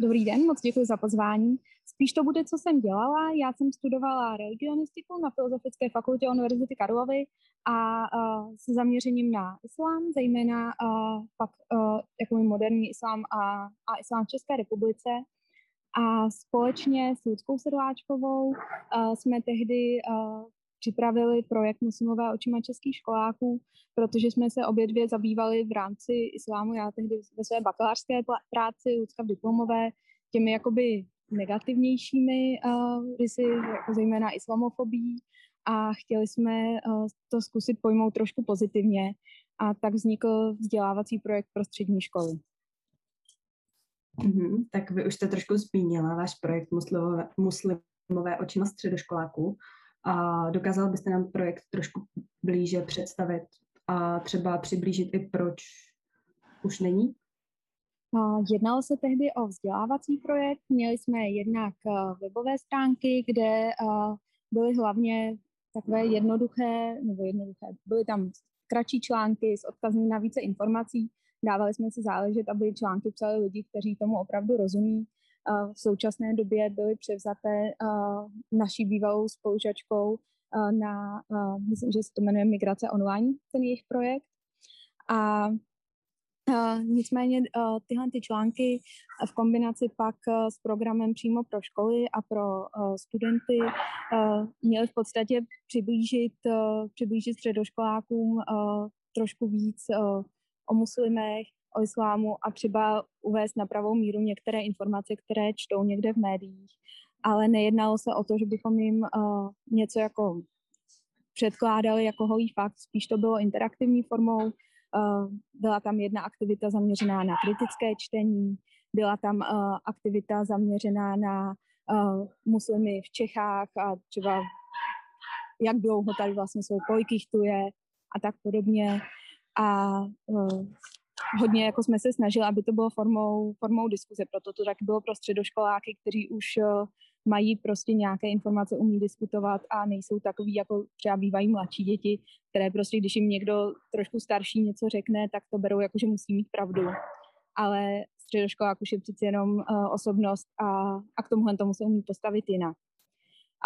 Dobrý den, moc děkuji za pozvání. Spíš to bude, co jsem dělala. Já jsem studovala religionistiku na Filozofické fakultě Univerzity Karlovy a s zaměřením na islám, zejména pak jako moderní islám a, a islám v České republice. A společně s Ludskou Sedláčkovou jsme tehdy připravili projekt Muslimové očima českých školáků, protože jsme se obě dvě zabývali v rámci islámu, já tehdy ve své bakalářské práci, Lucka v diplomové, těmi jakoby negativnějšími uh, rysy, jako zejména islamofobí a chtěli jsme uh, to zkusit pojmout trošku pozitivně a tak vznikl vzdělávací projekt pro střední školy. Mm-hmm, tak vy už jste trošku zmínila váš projekt muslimové, muslimové očima středoškoláků. A dokázal byste nám projekt trošku blíže představit a třeba přiblížit i proč už není? Jednalo se tehdy o vzdělávací projekt. Měli jsme jednak webové stránky, kde byly hlavně takové jednoduché, nebo jednoduché, byly tam kratší články s odkazy na více informací. Dávali jsme si záležet, aby články psali lidi, kteří tomu opravdu rozumí v současné době byly převzaté naší bývalou spolužačkou na, myslím, že se to jmenuje Migrace online, ten jejich projekt. A nicméně tyhle ty články v kombinaci pak s programem přímo pro školy a pro studenty měly v podstatě přiblížit, přiblížit středoškolákům trošku víc o muslimech, o islámu a třeba uvést na pravou míru některé informace, které čtou někde v médiích. Ale nejednalo se o to, že bychom jim uh, něco jako předkládali jako holý fakt, spíš to bylo interaktivní formou. Uh, byla tam jedna aktivita zaměřená na kritické čtení, byla tam uh, aktivita zaměřená na uh, muslimy v Čechách a třeba jak dlouho tady vlastně jsou, kolik jich tu je a tak podobně. A uh, hodně jako jsme se snažili, aby to bylo formou, formou diskuze, proto to tak bylo pro středoškoláky, kteří už uh, mají prostě nějaké informace, umí diskutovat a nejsou takový, jako třeba bývají mladší děti, které prostě, když jim někdo trošku starší něco řekne, tak to berou jako, že musí mít pravdu. Ale středoškolák už je přeci jenom uh, osobnost a, a k tomuhle tomu se umí postavit jinak.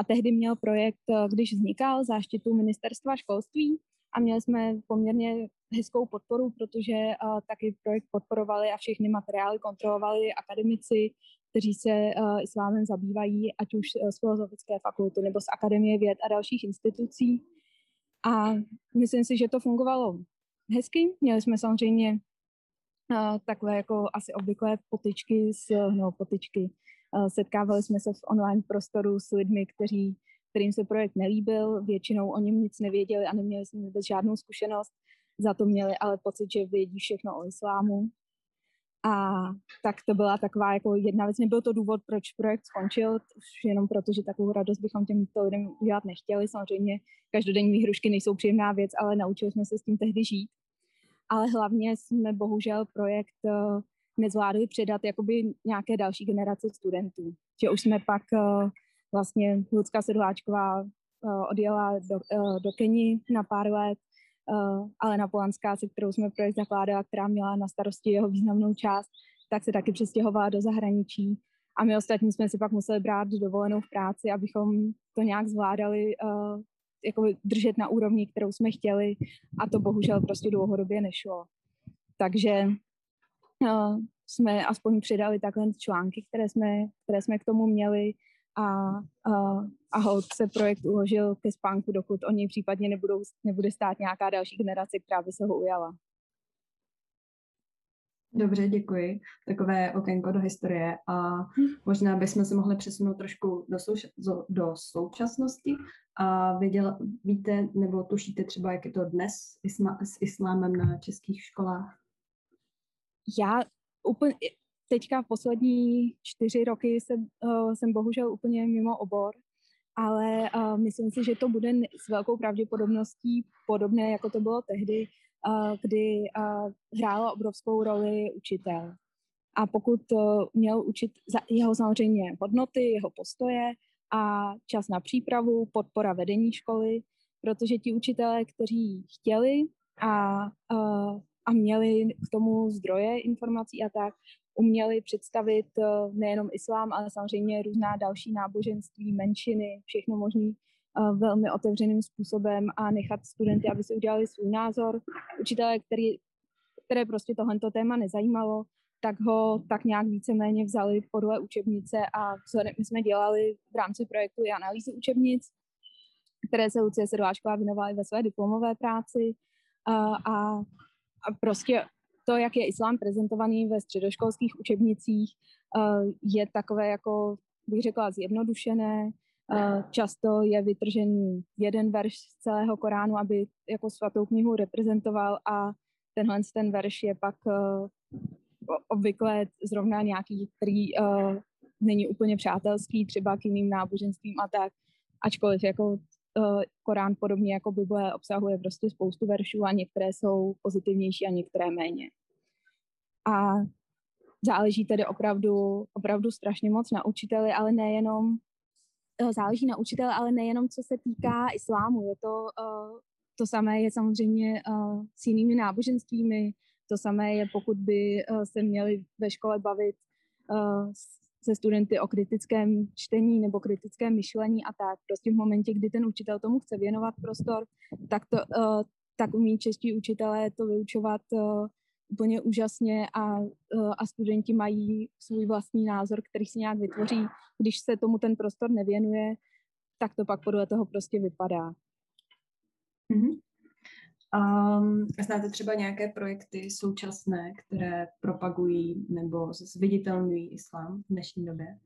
A tehdy měl projekt, uh, když vznikal, záštitu ministerstva školství a měli jsme poměrně hezkou podporu, protože uh, taky projekt podporovali a všechny materiály kontrolovali akademici, kteří se uh, islámem zabývají, ať už z filozofické fakulty nebo z Akademie věd a dalších institucí. A myslím si, že to fungovalo hezky. Měli jsme samozřejmě uh, takové jako asi obvyklé potyčky, s, no potyčky. Uh, setkávali jsme se v online prostoru s lidmi, kteří, kterým se projekt nelíbil, většinou o něm nic nevěděli a neměli s ním vůbec žádnou zkušenost, za to měli ale pocit, že vědí všechno o islámu. A tak to byla taková jako jedna věc. Nebyl to důvod, proč projekt skončil, už jenom proto, že takovou radost bychom těmto lidem udělat nechtěli. Samozřejmě každodenní výhrušky nejsou příjemná věc, ale naučili jsme se s tím tehdy žít ale hlavně jsme bohužel projekt uh, nezvládli předat jakoby nějaké další generace studentů. Že už jsme pak uh, vlastně Ludská Sedláčková uh, odjela do, do Keni na pár let, uh, ale na Polanská, se kterou jsme projekt zakládala, která měla na starosti jeho významnou část, tak se taky přestěhovala do zahraničí. A my ostatní jsme si pak museli brát dovolenou v práci, abychom to nějak zvládali uh, jako držet na úrovni, kterou jsme chtěli a to bohužel prostě dlouhodobě nešlo. Takže uh, jsme aspoň přidali takhle články, které jsme, které jsme k tomu měli a, uh, a hold se projekt uložil ke spánku, dokud o něj případně nebudou, nebude stát nějaká další generace, která by se ho ujala. Dobře, děkuji. Takové okénko do historie a možná bychom se mohli přesunout trošku do, souš- do současnosti a věděla, víte nebo tušíte třeba, jak je to dnes isma- s islámem na českých školách? Já úplně, teďka v poslední čtyři roky jsem, uh, jsem bohužel úplně mimo obor, ale uh, myslím si, že to bude s velkou pravděpodobností podobné, jako to bylo tehdy, kdy hrála obrovskou roli učitel. A pokud měl učit jeho samozřejmě hodnoty, jeho postoje a čas na přípravu, podpora vedení školy, protože ti učitelé, kteří chtěli a, a měli k tomu zdroje informací a tak, uměli představit nejenom islám, ale samozřejmě různá další náboženství, menšiny, všechno možné velmi otevřeným způsobem a nechat studenty, aby si udělali svůj názor. Učitelé, který, které prostě tohle téma nezajímalo, tak ho tak nějak víceméně vzali podle učebnice a my jsme dělali v rámci projektu i analýzy učebnic, které se Lucie Sedláčková věnovala i ve své diplomové práci a, a, a prostě to, jak je islám prezentovaný ve středoškolských učebnicích, je takové jako, bych řekla, zjednodušené, Eh, často je vytržený jeden verš z celého Koránu, aby jako svatou knihu reprezentoval a tenhle ten verš je pak uh, obvykle zrovna nějaký, který není úplně přátelský třeba k jiným náboženstvím a tak, ačkoliv jako Korán podobně jako Bible obsahuje prostě spoustu veršů a některé jsou pozitivnější a některé méně. A záleží tedy opravdu, opravdu strašně moc na učiteli, ale nejenom Eh, záleží na učiteli, ale nejenom co se týká islámu. Je to, uh, to samé je samozřejmě s jinými náboženstvími, to samé je, pokud by se měli ve škole bavit se studenty o kritickém čtení nebo kritickém myšlení a tak. Prostě v momentě, kdy ten učitel tomu chce věnovat prostor, tak, to, uh, tak umí čeští učitelé to vyučovat uh, úplně úžasně a, e, a studenti mají svůj vlastní názor, který si nějak vytvoří. Když se tomu ten prostor nevěnuje, tak to pak podle toho prostě vypadá. Mm-hmm. Um, znáte třeba nějaké projekty současné, které propagují nebo zviditelňují islám v dnešní době?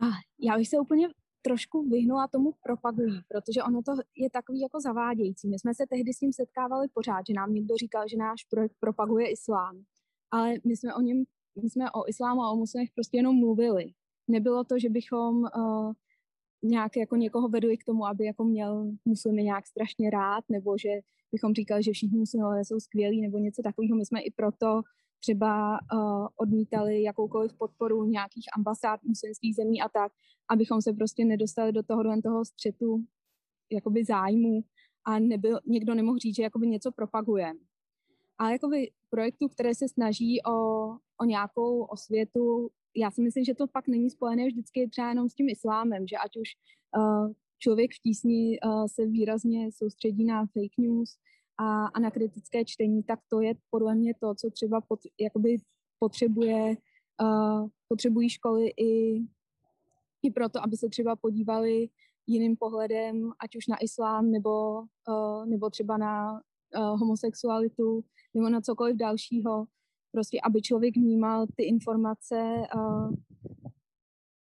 Ah, já bych se úplně trošku vyhnula tomu propagují, protože ono to je takový jako zavádějící. My jsme se tehdy s tím setkávali pořád, že nám někdo říkal, že náš projekt propaguje islám, ale my jsme o něm, my jsme o islámu a o muslimech prostě jenom mluvili. Nebylo to, že bychom uh, nějak jako někoho vedli k tomu, aby jako měl muslimy nějak strašně rád, nebo že bychom říkali, že všichni muslimové jsou skvělí, nebo něco takového. My jsme i proto třeba uh, odmítali jakoukoliv podporu nějakých ambasád muslimských zemí a tak, abychom se prostě nedostali do toho, do toho střetu jakoby zájmu a nebyl, někdo nemohl říct, že jakoby něco propagujeme. Ale jakoby projektu, které se snaží o, o nějakou osvětu, já si myslím, že to pak není spojené vždycky třeba jenom s tím islámem, že ať už uh, člověk v tísni uh, se výrazně soustředí na fake news, a, a na kritické čtení, tak to je podle mě to, co třeba pot, jakoby potřebuje, uh, potřebují školy i, i proto, aby se třeba podívali jiným pohledem, ať už na islám, nebo, uh, nebo třeba na uh, homosexualitu, nebo na cokoliv dalšího. Prostě, aby člověk vnímal ty informace uh,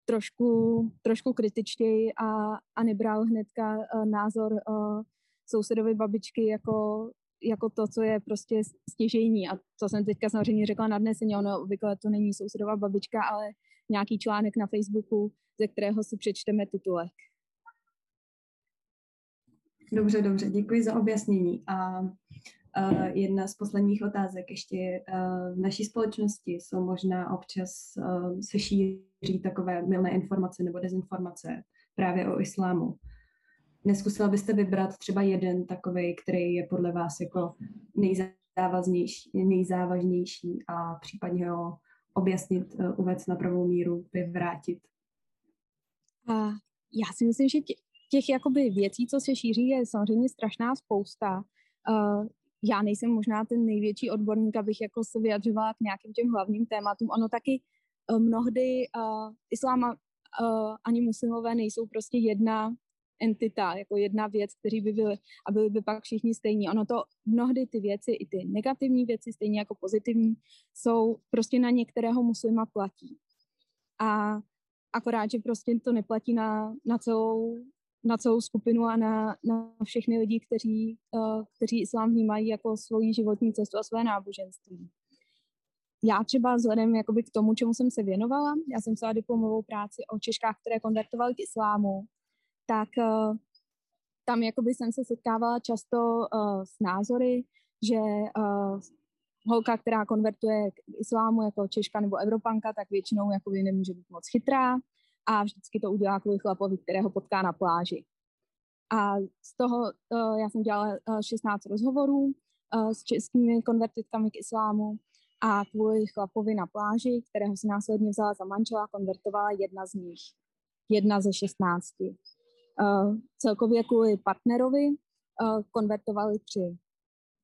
trošku, trošku kritičtěji a, a nebral hnedka uh, názor uh, sousedovi babičky jako, jako to, co je prostě stěžejní. A to jsem teďka samozřejmě řekla nadneseně, ono obvykle to není sousedová babička, ale nějaký článek na Facebooku, ze kterého si přečteme titulek. Dobře, dobře, děkuji za objasnění. A jedna z posledních otázek ještě uh, v naší společnosti jsou možná občas uh, se šíří takové milné informace nebo dezinformace právě o islámu. Neskusila byste vybrat třeba jeden takový, který je podle vás jako nejzávažnější a případně ho objasnit, eh, uvést na pravou míru, vyvrátit? Uh, já si myslím, že těch, těch jakoby věcí, co se šíří, je samozřejmě strašná spousta. Já nejsem možná ten největší odborník, abych jako se vyjadřovala k nějakým těm hlavním tématům. Ono taky uh, mnohdy uh, islám uh, ani muslimové nejsou prostě jedna entita, jako jedna věc, kteří by byly a byli by pak všichni stejní. Ono to mnohdy ty věci, i ty negativní věci, stejně jako pozitivní, jsou prostě na některého muslima platí. A akorát, že prostě to neplatí na, na, celou, na celou skupinu a na, na všechny lidi, kteří, uh, kteří islám vnímají jako svoji životní cestu a své náboženství. Já třeba vzhledem jakoby k tomu, čemu jsem se věnovala, já jsem psala diplomovou práci o Češkách, které konvertovaly k islámu tak uh, tam jakoby jsem se setkávala často uh, s názory, že uh, holka, která konvertuje k islámu jako Češka nebo Evropanka, tak většinou jakoby nemůže být moc chytrá a vždycky to udělá kvůli chlapovi, kterého potká na pláži. A z toho uh, já jsem dělala uh, 16 rozhovorů uh, s českými konvertitkami k islámu a kvůli chlapovi na pláži, kterého si následně vzala za manžela, konvertovala jedna z nich. Jedna ze 16. Uh, celkově kvůli partnerovi uh, konvertovali tři.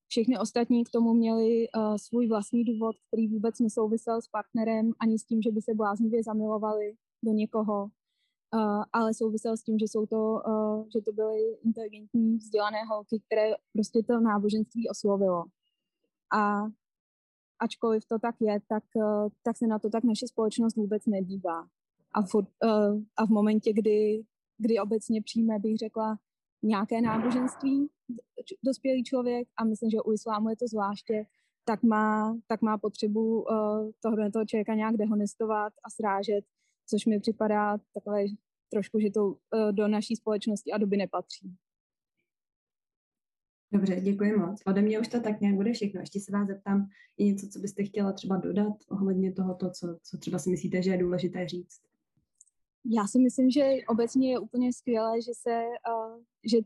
Všechny ostatní k tomu měli uh, svůj vlastní důvod, který vůbec nesouvisel s partnerem ani s tím, že by se bláznivě zamilovali do někoho, uh, ale souvisel s tím, že jsou to, uh, že to byly inteligentní, vzdělané holky, které prostě to náboženství oslovilo. A ačkoliv to tak je, tak, uh, tak se na to tak naše společnost vůbec nedívá. A v, uh, a v momentě, kdy kdy obecně přijme, bych řekla, nějaké náboženství dospělý člověk a myslím, že u islámu je to zvláště, tak má, tak má potřebu uh, toho, toho člověka nějak dehonestovat a srážet, což mi připadá takové trošku, že to uh, do naší společnosti a doby nepatří. Dobře, děkuji moc. Ode mě už to tak nějak bude všechno. Ještě se vás zeptám, je něco, co byste chtěla třeba dodat ohledně tohoto, co, co třeba si myslíte, že je důležité říct? Já si myslím, že obecně je úplně skvělé, že se, uh, že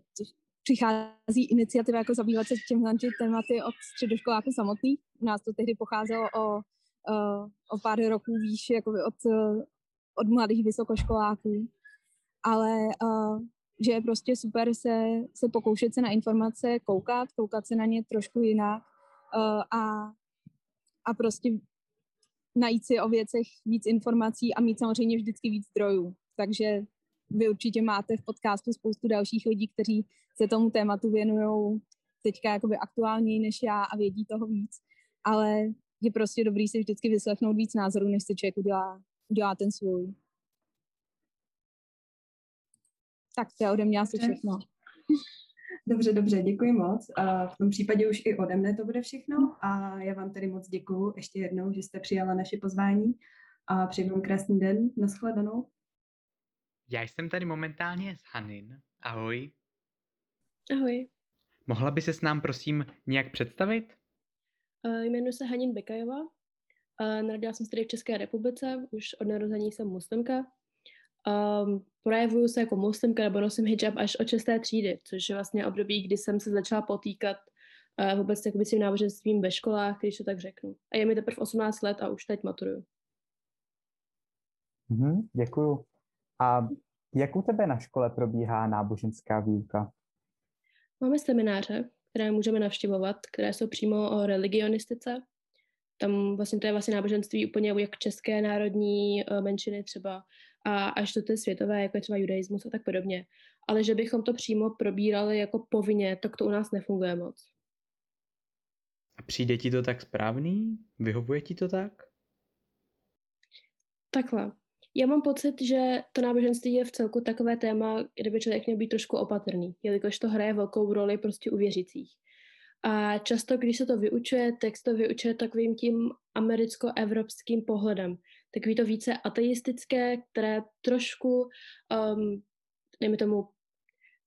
přichází iniciativa jako zabývat se těmhle tématy od středoškoláků samotných. U nás to tehdy pocházelo o, uh, o pár roků výš, jako od, od mladých vysokoškoláků. Ale uh, že je prostě super se, se pokoušet se na informace koukat, koukat se na ně trošku jinak uh, a, a prostě najít si o věcech víc informací a mít samozřejmě vždycky víc zdrojů. Takže vy určitě máte v podcastu spoustu dalších lidí, kteří se tomu tématu věnují teďka jakoby aktuálněji než já a vědí toho víc. Ale je prostě dobrý si vždycky vyslechnout víc názorů, než si člověk udělá, udělá ten svůj. Tak to je ode mě asi všechno. Dobře, dobře, děkuji moc. V tom případě už i ode mne to bude všechno a já vám tedy moc děkuji ještě jednou, že jste přijala naše pozvání a přeji vám krásný den. Naschledanou. Já jsem tady momentálně s Hanin. Ahoj. Ahoj. Mohla by se s nám prosím nějak představit? Uh, jmenuji se Hanin Bekajová. Narodila jsem se tady v České republice, už od narození jsem muslimka. Um, projevuju se jako muslimka nebo nosím hijab až od 6. třídy, což je vlastně období, kdy jsem se začala potýkat uh, vůbec jakoby s tím náboženstvím ve školách, když to tak řeknu. A je mi teprve 18 let a už teď maturuju. Mm-hmm, děkuju. A jak u tebe na škole probíhá náboženská výuka? Máme semináře, které můžeme navštěvovat, které jsou přímo o religionistice. Tam vlastně to je vlastně náboženství úplně jak české národní eh, menšiny třeba a až do té světové, jako je třeba judaismus a tak podobně. Ale že bychom to přímo probírali jako povinně, tak to u nás nefunguje moc. A přijde ti to tak správný? Vyhovuje ti to tak? Takhle. Já mám pocit, že to náboženství je v celku takové téma, kde by člověk měl být trošku opatrný, jelikož to hraje velkou roli prostě u věřících. A často, když se to vyučuje, tak se to vyučuje takovým tím americko-evropským pohledem. Takový to více ateistické, které trošku, um, dejme tomu,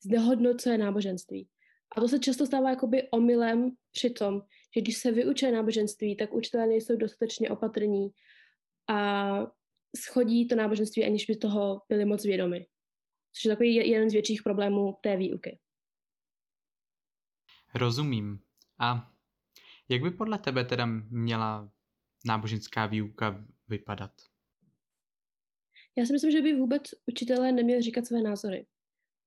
znehodnocuje náboženství. A to se často stává jakoby omylem při tom, že když se vyučuje náboženství, tak učitelé nejsou dostatečně opatrní a schodí to náboženství, aniž by toho byli moc vědomi. Což je takový jeden z větších problémů té výuky. Rozumím. A jak by podle tebe teda měla náboženská výuka vypadat? Já si myslím, že by vůbec učitelé neměli říkat své názory.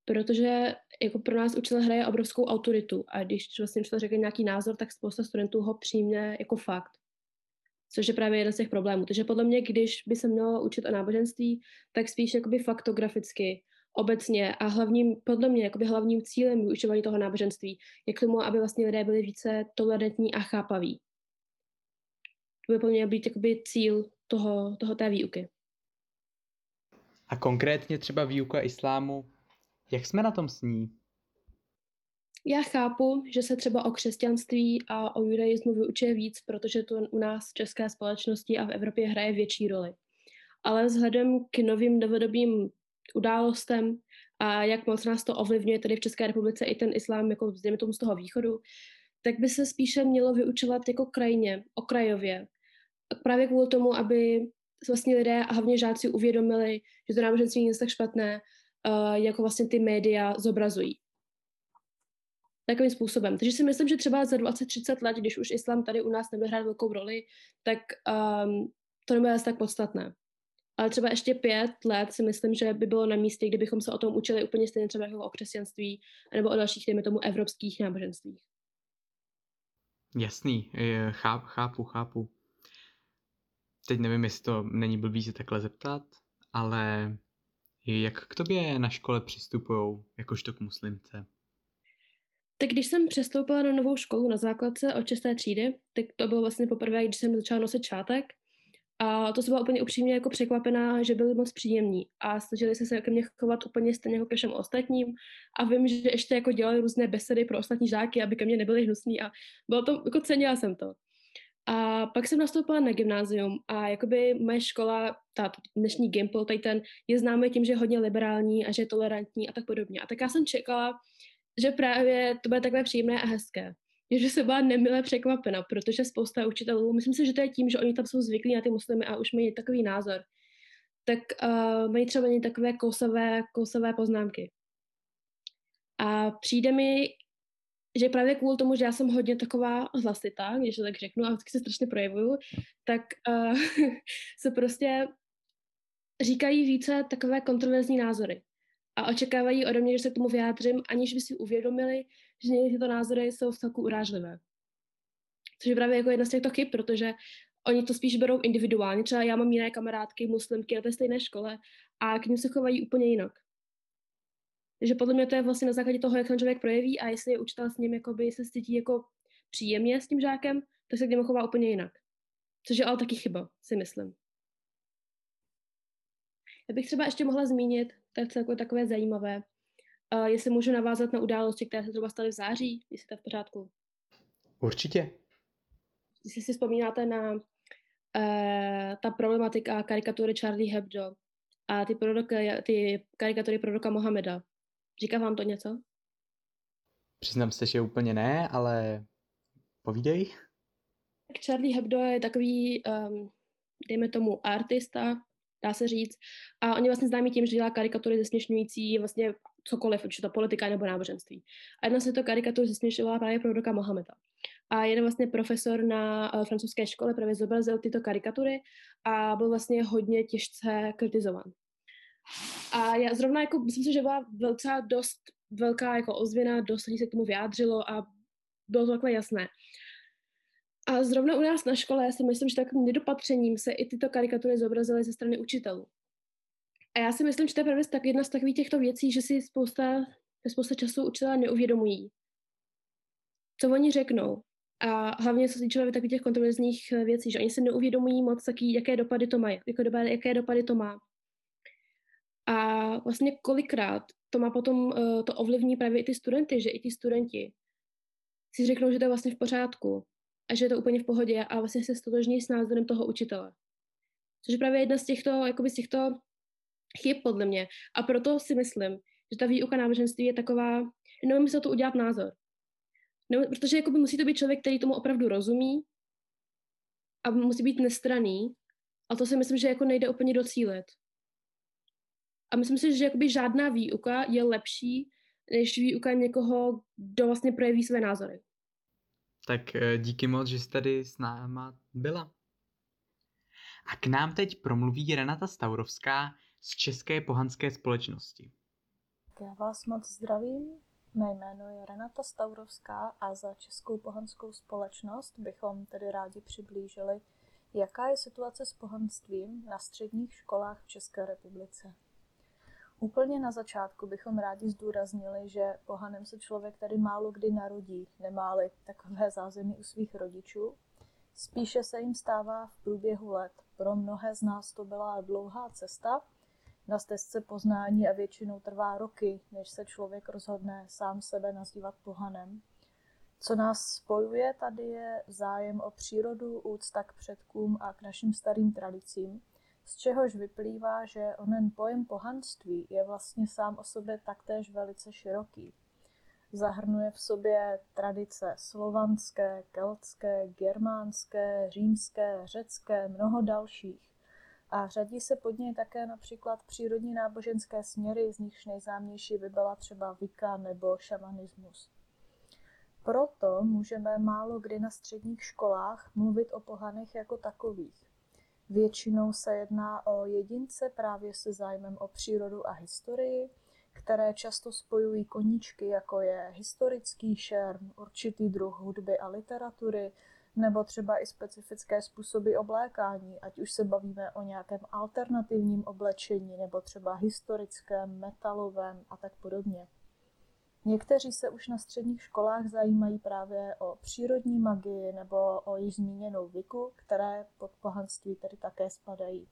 Protože jako pro nás učitel hraje obrovskou autoritu a když vlastně učitel řekne nějaký názor, tak spousta studentů ho přijme jako fakt což je právě jeden z těch problémů. Takže podle mě, když by se mělo učit o náboženství, tak spíš jakoby faktograficky, obecně a hlavním, podle mě, jakoby hlavním cílem vyučování toho náboženství je k tomu, aby vlastně lidé byli více tolerantní a chápaví. To by podle mě být jakoby cíl toho, toho té výuky. A konkrétně třeba výuka islámu, jak jsme na tom s ní? Já chápu, že se třeba o křesťanství a o judaismu vyučuje víc, protože to u nás v české společnosti a v Evropě hraje větší roli. Ale vzhledem k novým novodobým událostem a jak moc nás to ovlivňuje tady v České republice i ten islám, jako vzděme tomu z toho východu, tak by se spíše mělo vyučovat jako krajně, okrajově. Právě kvůli tomu, aby vlastně lidé a hlavně žáci uvědomili, že to náboženství není tak špatné, uh, jako vlastně ty média zobrazují takovým způsobem. Takže si myslím, že třeba za 20-30 let, když už islám tady u nás nebude hrát velkou roli, tak um, to nebude tak podstatné. Ale třeba ještě pět let si myslím, že by bylo na místě, kdybychom se o tom učili úplně stejně třeba jako o křesťanství nebo o dalších, dejme tomu, evropských náboženstvích. Jasný, chápu, chápu, chápu. Teď nevím, jestli to není blbý se takhle zeptat, ale jak k tobě na škole přistupují, jakožto k muslimce? Tak když jsem přestoupila na novou školu na základce od 6. třídy, tak to bylo vlastně poprvé, když jsem začala nosit čátek. A to jsem byla úplně upřímně jako překvapená, že byli moc příjemní a snažili se se ke mně chovat úplně stejně jako ke všem ostatním. A vím, že ještě jako dělali různé besedy pro ostatní žáky, aby ke mně nebyli hnusní a bylo to, jako cenila jsem to. A pak jsem nastoupila na gymnázium a jakoby moje škola, ta dnešní Gimple, tady ten, je známý tím, že je hodně liberální a že je tolerantní a tak podobně. A tak já jsem čekala, že právě to bude takové příjemné a hezké. Že se byla nemile překvapena, protože spousta učitelů, myslím si, že to je tím, že oni tam jsou zvyklí na ty muslimy a už mají takový názor, tak uh, mají třeba ně takové kousové, kousové poznámky. A přijde mi, že právě kvůli tomu, že já jsem hodně taková hlasitá, když to tak řeknu, a vždycky se strašně projevuju, tak uh, se prostě říkají více takové kontroverzní názory a očekávají ode mě, že se k tomu vyjádřím, aniž by si uvědomili, že někdy tyto názory jsou v celku urážlivé. Což je právě jako jedna z těchto chyb, protože oni to spíš berou individuálně. Třeba já mám jiné kamarádky, muslimky na té stejné škole a k ním se chovají úplně jinak. Takže podle mě to je vlastně na základě toho, jak ten člověk projeví a jestli je učitel s ním jakoby se cítí jako příjemně s tím žákem, tak se k němu chová úplně jinak. Což je ale taky chyba, si myslím. Já bych třeba ještě mohla zmínit, to je celkově takové zajímavé, uh, jestli můžu navázat na události, které se třeba staly v září, jestli to je v pořádku. Určitě. Jestli si vzpomínáte na uh, ta problematika karikatury Charlie Hebdo a ty, proroky, ty karikatury proroka Mohameda. Říká vám to něco? Přiznám se, že úplně ne, ale povídej. Charlie Hebdo je takový, um, dejme tomu, artista, dá se říct. A oni vlastně známí tím, že dělá karikatury zesměšňující vlastně cokoliv, či to politika nebo náboženství. A jedna z těchto karikatur zesměšňovala právě proroka Mohameda. A jeden vlastně profesor na uh, francouzské škole právě zobrazil tyto karikatury a byl vlastně hodně těžce kritizovan. A já zrovna jako, myslím si, že byla docela dost velká jako ozvěna, dost lidí se k tomu vyjádřilo a bylo to takhle jasné. A zrovna u nás na škole si myslím, že takovým nedopatřením se i tyto karikatury zobrazily ze strany učitelů. A já si myslím, že to je právě tak jedna z takových těchto věcí, že si spousta, spousta času učitelé neuvědomují, co oni řeknou. A hlavně co se týče takových těch kontroverzních věcí, že oni se neuvědomují moc, jaký, jaké dopady to má, jako dopady, jaké dopady to má. A vlastně kolikrát to má potom, uh, to ovlivní právě i ty studenty, že i ty studenti si řeknou, že to je vlastně v pořádku a že je to úplně v pohodě a vlastně se stotožní s názorem toho učitele. Což je právě jedna z těchto, jakoby z těchto chyb podle mě. A proto si myslím, že ta výuka náboženství je taková, nevím, se to udělat názor. No, protože jakoby musí to být člověk, který tomu opravdu rozumí a musí být nestraný. A to si myslím, že jako nejde úplně docílit. A myslím si, že jakoby žádná výuka je lepší, než výuka někoho, kdo vlastně projeví své názory. Tak eh, díky moc, že jsi tady s náma byla. A k nám teď promluví Renata Staurovská z České pohanské společnosti. Já vás moc zdravím. Mé jméno je Renata Staurovská a za Českou pohanskou společnost bychom tedy rádi přiblížili, jaká je situace s pohanstvím na středních školách v České republice. Úplně na začátku bychom rádi zdůraznili, že pohanem se člověk tady málo kdy narodí, nemáli takové zázemí u svých rodičů. Spíše se jim stává v průběhu let. Pro mnohé z nás to byla dlouhá cesta na stezce poznání a většinou trvá roky, než se člověk rozhodne sám sebe nazývat pohanem. Co nás spojuje tady je zájem o přírodu, úcta k předkům a k našim starým tradicím – z čehož vyplývá, že onen pojem pohanství je vlastně sám o sobě taktéž velice široký. Zahrnuje v sobě tradice slovanské, keltské, germánské, římské, řecké, mnoho dalších. A řadí se pod něj také například přírodní náboženské směry, z nichž nejznámější by byla třeba Vika nebo šamanismus. Proto můžeme málo kdy na středních školách mluvit o pohanech jako takových. Většinou se jedná o jedince právě se zájmem o přírodu a historii, které často spojují koníčky, jako je historický šerm, určitý druh hudby a literatury, nebo třeba i specifické způsoby oblékání, ať už se bavíme o nějakém alternativním oblečení, nebo třeba historickém, metalovém a tak podobně. Někteří se už na středních školách zajímají právě o přírodní magii nebo o již zmíněnou viku, které pod pohanství tedy také spadají.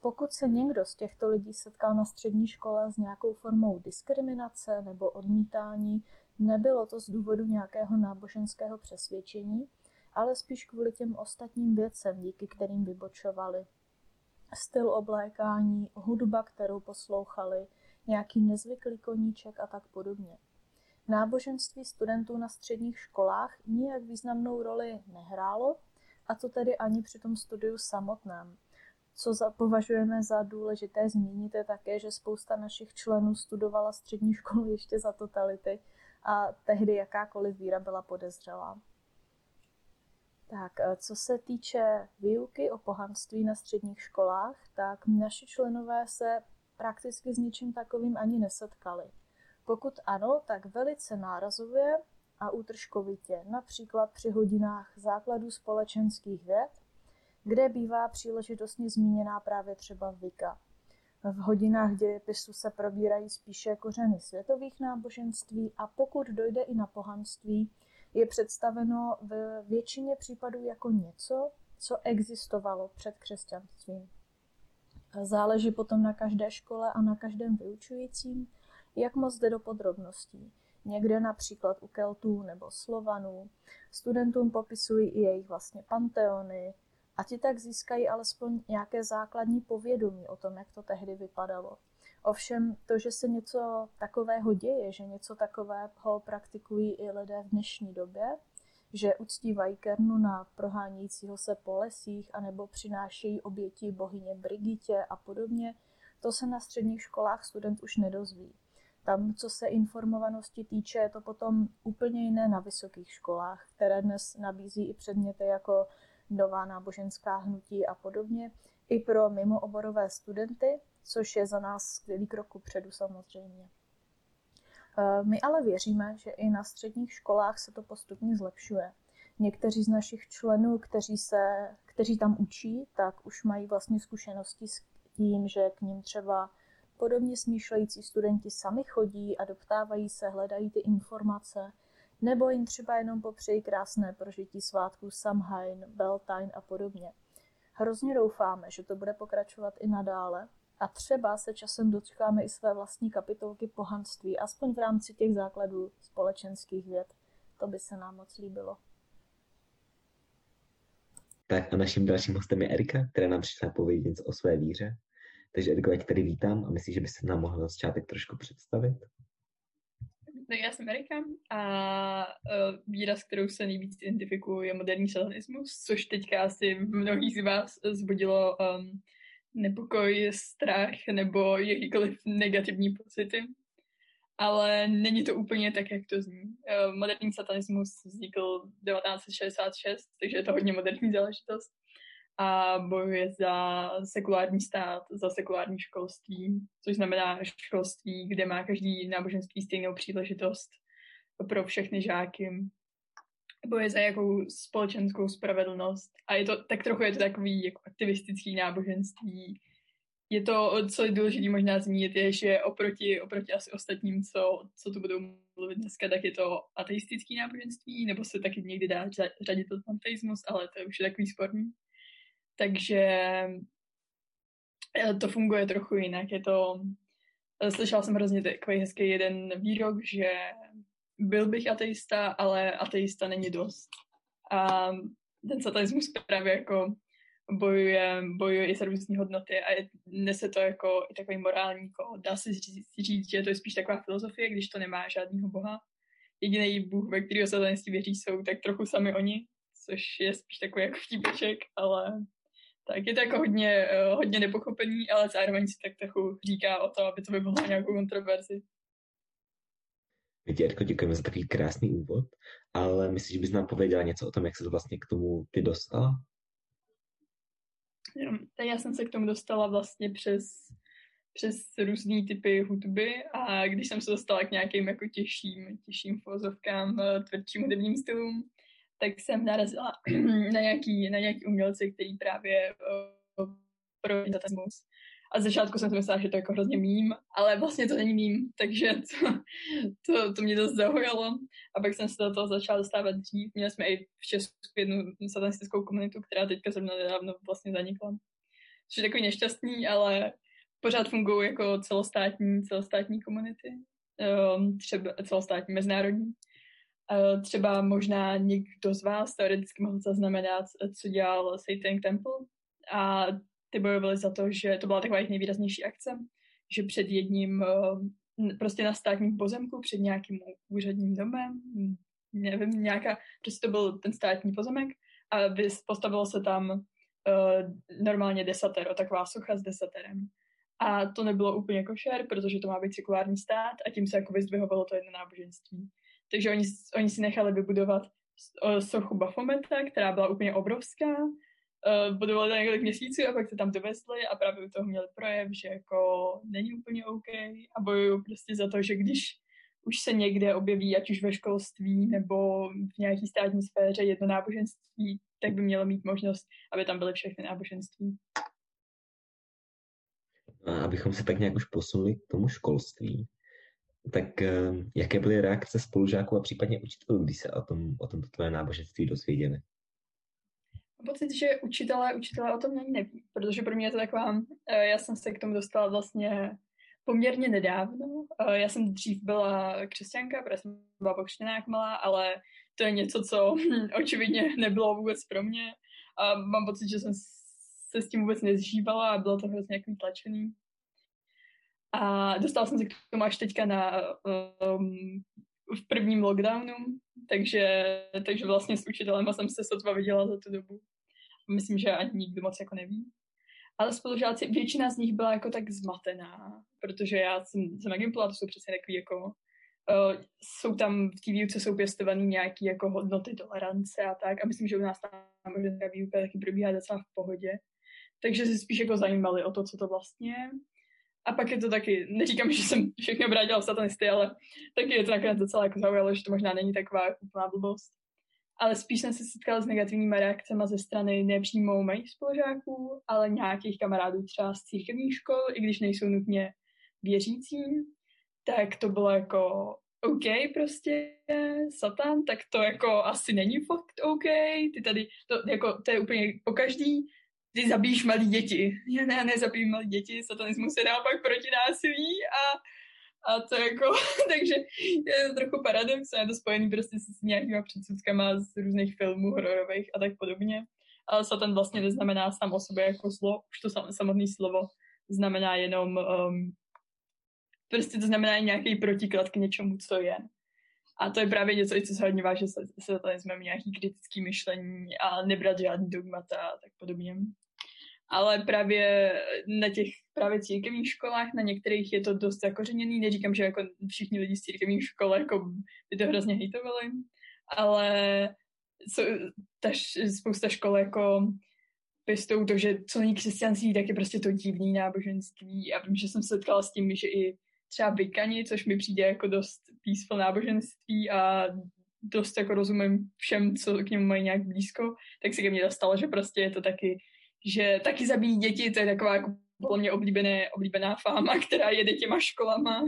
Pokud se někdo z těchto lidí setkal na střední škole s nějakou formou diskriminace nebo odmítání, nebylo to z důvodu nějakého náboženského přesvědčení, ale spíš kvůli těm ostatním věcem, díky kterým vybočovali. Styl oblékání, hudba, kterou poslouchali, nějaký nezvyklý koníček a tak podobně. Náboženství studentů na středních školách nijak významnou roli nehrálo, a to tedy ani při tom studiu samotném. Co za, považujeme za důležité zmínit je také, že spousta našich členů studovala střední školu ještě za totality a tehdy jakákoliv víra byla podezřelá. Tak, co se týče výuky o pohanství na středních školách, tak naši členové se prakticky s ničím takovým ani nesetkali. Pokud ano, tak velice nárazově a útržkovitě, například při hodinách základů společenských věd, kde bývá příležitostně zmíněná právě třeba Vika. V hodinách dějepisu se probírají spíše kořeny světových náboženství a pokud dojde i na pohanství, je představeno v většině případů jako něco, co existovalo před křesťanstvím. Záleží potom na každé škole a na každém vyučujícím, jak moc jde do podrobností. Někde například u Keltů nebo Slovanů. Studentům popisují i jejich vlastně panteony a ti tak získají alespoň nějaké základní povědomí o tom, jak to tehdy vypadalo. Ovšem to, že se něco takového děje, že něco takového praktikují i lidé v dnešní době, že uctívají Kernu na prohánějícího se po lesích anebo přinášejí oběti bohyně Brigitě a podobně, to se na středních školách student už nedozví. Tam, co se informovanosti týče, je to potom úplně jiné na vysokých školách, které dnes nabízí i předměty jako nová náboženská hnutí a podobně, i pro mimooborové studenty, což je za nás skvělý krok předu samozřejmě. Eh, my ale věříme, že i na středních školách se to postupně zlepšuje. Někteří z našich členů, kteří, se, kteří tam učí, tak už mají vlastně zkušenosti s tím, že k ním třeba podobně smýšlející studenti sami chodí a doptávají se, hledají ty informace, nebo jim třeba jenom popřejí krásné prožití svátků Samhain, Beltane a podobně. Hrozně doufáme, že to bude pokračovat i nadále a třeba se časem dočkáme i své vlastní kapitolky pohanství, aspoň v rámci těch základů společenských věd. To by se nám moc líbilo. Tak a naším dalším hostem je Erika, která nám přišla povědět něco o své víře. Takže Eriko, já tě tady vítám a myslím, že by se nám mohla začátek trošku představit. Tak já jsem Erika a uh, kterou se nejvíc identifikuju, je moderní satanismus, což teďka asi mnohých z vás zbudilo um, nepokoj, strach nebo jakýkoliv negativní pocity. Ale není to úplně tak, jak to zní. Uh, moderní satanismus vznikl 1966, takže je to hodně moderní záležitost a bojuje za sekulární stát, za sekulární školství, což znamená školství, kde má každý náboženství stejnou příležitost pro všechny žáky. Bojuje za jakou společenskou spravedlnost. A je to tak trochu je to takový jako aktivistický náboženství. Je to, co je důležité možná zmínit, je, že oproti, oproti asi ostatním, co, co tu budou mluvit dneska, tak je to ateistický náboženství, nebo se taky někdy dá řadit pod panteismus, ale to je už takový sporný. Takže eh, to funguje trochu jinak. Je to, eh, slyšela jsem hrozně takový hezký jeden výrok, že byl bych ateista, ale ateista není dost. A ten satanismus právě jako bojuje, bojuje i různé hodnoty a je, nese to jako i takový morální kód. Dá se říct, říct, že to je spíš taková filozofie, když to nemá žádného boha. Jediný bůh, ve kterého satanisti věří, jsou tak trochu sami oni, což je spíš takový jako vtipeček, ale tak je to jako hodně, uh, hodně nepochopení, ale zároveň si tak trochu říká o to, aby to vyvolalo nějakou kontroverzi. Jirko, děkujeme za takový krásný úvod, ale myslíš, že bys nám pověděla něco o tom, jak se to vlastně k tomu ty dostala? Jo, tak já jsem se k tomu dostala vlastně přes, přes různé typy hudby a když jsem se dostala k nějakým jako těžším, těžším fozovkám, eh, tvrdším hudebním stylům, tak jsem narazila na nějaký, na nějaký umělce, který právě uh, pro datasmus. A začátku jsem si myslela, že to je jako hrozně mím, ale vlastně to není mím, takže to, to, to mě dost zaujalo. A pak jsem se do toho začala dostávat dřív. Měli jsme i v Česku jednu satanistickou komunitu, která teďka zrovna nedávno vlastně zanikla. Což je takový nešťastný, ale pořád fungují jako celostátní, celostátní komunity. Um, třeba celostátní, mezinárodní. Třeba možná někdo z vás teoreticky mohl zaznamenat, co dělal Satan Temple a ty bojovali za to, že to byla taková jejich nejvýraznější akce, že před jedním prostě na státním pozemku, před nějakým úředním domem, nevím, nějaká, prostě to byl ten státní pozemek a postavilo se tam uh, normálně desatero, taková socha s desaterem. A to nebylo úplně košer, protože to má být sekulární stát a tím se jako vyzdvihovalo to jedno náboženství. Takže oni, oni si nechali vybudovat sochu Bafometa, která byla úplně obrovská. Budovali to několik měsíců a pak se tam dovezli a právě u toho měli projev, že jako není úplně OK a bojují prostě za to, že když už se někde objeví, ať už ve školství nebo v nějaké státní sféře jedno náboženství, tak by mělo mít možnost, aby tam byly všechny náboženství. A abychom se tak nějak už posunuli k tomu školství, tak eh, jaké byly reakce spolužáků a případně učitelů, když se o tom, o tomto tvoje náboženství dozvěděli? Pocit, že učitelé, učitelé o tom ani neví, protože pro mě je to taková, eh, já jsem se k tomu dostala vlastně poměrně nedávno. Eh, já jsem dřív byla křesťanka, protože jsem byla pokřtěná jak malá, ale to je něco, co očividně nebylo vůbec pro mě. A mám pocit, že jsem se s tím vůbec nezžívala a bylo to hrozně jako tlačený. A dostala jsem se k tomu až teďka na, um, v prvním lockdownu, takže, takže vlastně s učitelem jsem se sotva viděla za tu dobu. Myslím, že ani nikdo moc jako neví. Ale spolužáci, většina z nich byla jako tak zmatená, protože já jsem, jsem na Gimplu a to jsou přece takový jako uh, jsou tam v té výuce jsou pěstovaný nějaký jako hodnoty tolerance a tak a myslím, že u nás tam možná výuka taky probíhá docela v pohodě. Takže se spíš jako zajímali o to, co to vlastně je. A pak je to taky, neříkám, že jsem všechno obrátila v satanisty, ale taky je to nakonec docela jako zaujalo, že to možná není taková úplná blbost. Ale spíš jsem se setkala s negativními reakcemi ze strany nepřímo mých spolužáků, ale nějakých kamarádů třeba z církevních škol, i když nejsou nutně věřící, tak to bylo jako OK prostě, satan, tak to jako asi není fakt OK, ty tady, to, jako, to je úplně po každý, ty zabíjíš malí děti. Já ne, nezabíjí malí děti, satanismus je naopak proti násilí a, a to jako, takže je to trochu paradox je to spojený prostě s nějakýma předsudkama z různých filmů hororových a tak podobně. Ale satan vlastně neznamená sám o sobě jako zlo, už to sam, samotné slovo znamená jenom, um, prostě to znamená nějaký protiklad k něčemu, co je. A to je právě něco, co se hodně váže se satanismem, nějaký kritický myšlení a nebrat žádný dogmata a tak podobně ale právě na těch právě církevních školách, na některých je to dost zakořeněný. Neříkám, že jako všichni lidi z církevních škol jako by to hrozně hejtovali, ale co, ta, spousta škol jako pěstou to, že co není křesťanství, tak je prostě to divný náboženství. A vím, že jsem se setkala s tím, že i třeba vykani, což mi přijde jako dost peaceful náboženství a dost jako rozumím všem, co k němu mají nějak blízko, tak se ke mně dostalo, že prostě je to taky že taky zabíjí děti, to je taková jako podle mě oblíbené, oblíbená fáma, která jede těma školama.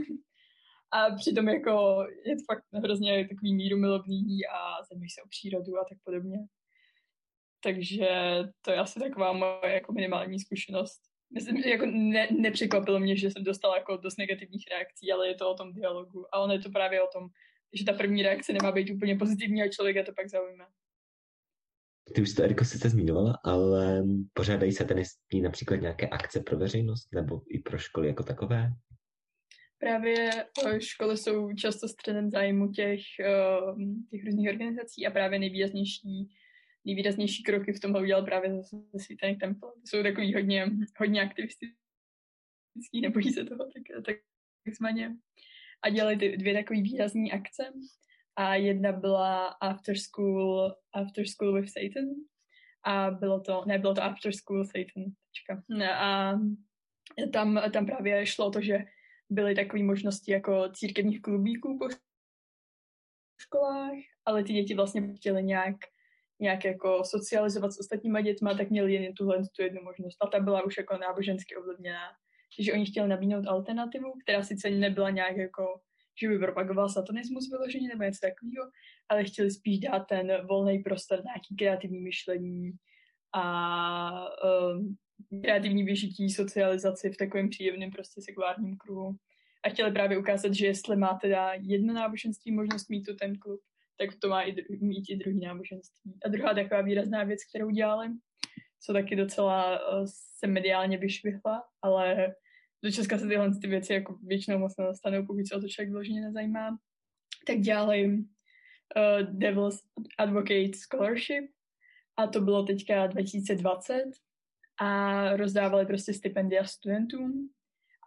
A přitom jako je to fakt hrozně takový míru milovný a zajímají se o přírodu a tak podobně. Takže to je asi taková moje jako minimální zkušenost. Myslím, jako ne, nepřekvapilo mě, že jsem dostala jako dost negativních reakcí, ale je to o tom dialogu. A ono je to právě o tom, že ta první reakce nemá být úplně pozitivní a člověka to pak zaujme. Ty už to, Eriko, sice zmiňovala, ale pořádají se tenistní například nějaké akce pro veřejnost nebo i pro školy jako takové? Právě eh, školy jsou často středem zájmu těch, eh, těch různých organizací a právě nejvýraznější, nejvýraznější kroky v tomhle udělal právě ze Svítenek Temple. Jsou takový hodně, hodně aktivistický, nebojí se toho, tak, tak takzvaně. A dělali ty dvě takové výrazné akce a jedna byla After School, After School with Satan a bylo to, ne, bylo to After School Satan, tečka. A tam, tam právě šlo to, že byly takové možnosti jako církevních klubíků po školách, ale ty děti vlastně chtěly nějak, nějak jako socializovat s ostatníma dětma, tak měli jen tuhle tu jednu možnost. A ta byla už jako nábožensky ovlivněná. Takže oni chtěli nabídnout alternativu, která sice nebyla nějak jako že by propagoval satanismus vyloženě nebo něco takového, ale chtěli spíš dát ten volný prostor na nějaký kreativní myšlení a um, kreativní vyžití, socializaci v takovém příjemném prostě sekulárním kruhu. A chtěli právě ukázat, že jestli má teda jedno náboženství možnost mít tu ten klub, tak to má i dru- mít i druhý náboženství. A druhá taková výrazná věc, kterou dělali, co taky docela uh, se mediálně vyšvihla, ale do Česka se tyhle ty věci jako většinou moc nedostanou, pokud se o to člověk vloženě nezajímá, tak dělali uh, Devil's Advocate Scholarship a to bylo teďka 2020 a rozdávali prostě stipendia studentům.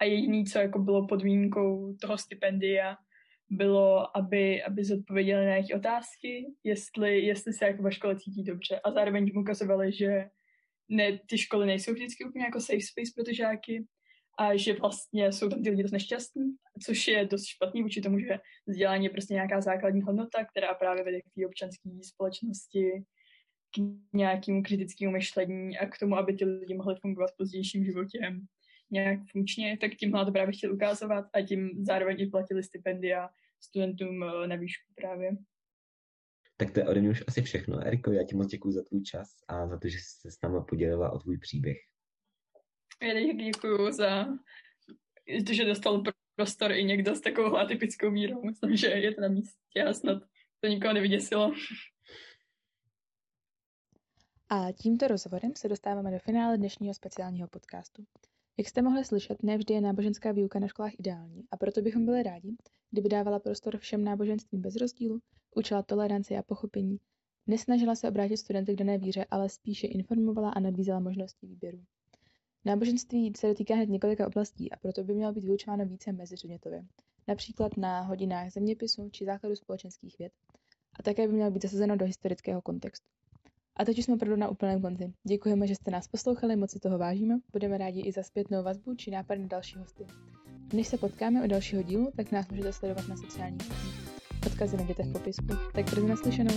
A jediný, co jako bylo podmínkou toho stipendia, bylo, aby, aby zodpověděli na jejich otázky, jestli, jestli se jako ve škole cítí dobře. A zároveň jim ukazovali, že ne, ty školy nejsou vždycky úplně jako safe space pro ty žáky a že vlastně jsou tam ty lidi dost nešťastní, což je dost špatný vůči tomu, že vzdělání je prostě nějaká základní hodnota, která právě vede k té občanské společnosti, k nějakému kritickému myšlení a k tomu, aby ty lidi mohli fungovat v pozdějším životě nějak funkčně, tak tím to právě chtěl ukázovat a tím zároveň i platili stipendia studentům eh, na výšku právě. Tak to je ode mě už asi všechno. Eriko, já ti moc děkuji za tvůj čas a za to, že jsi se s námi podělila o tvůj příběh. Já děkuji za že dostal prostor i někdo s takovou atypickou mírou. Myslím, že je to na místě a snad to nikoho nevyděsilo. A tímto rozhovorem se dostáváme do finále dnešního speciálního podcastu. Jak jste mohli slyšet, nevždy je náboženská výuka na školách ideální a proto bychom byli rádi, kdyby dávala prostor všem náboženstvím bez rozdílu, učila toleranci a pochopení, nesnažila se obrátit studenty k dané víře, ale spíše informovala a nabízela možnosti výběru. Náboženství se dotýká hned několika oblastí a proto by mělo být vyučováno více mezipředmětově, například na hodinách zeměpisu či základu společenských věd, a také by mělo být zasazeno do historického kontextu. A teď už jsme opravdu na úplném konci. Děkujeme, že jste nás poslouchali, moc si toho vážíme. Budeme rádi i za zpětnou vazbu či nápad na další hosty. Než se potkáme u dalšího dílu, tak nás můžete sledovat na sociálních sítích. Odkazy najdete v popisku. Tak brzy naslyšenou.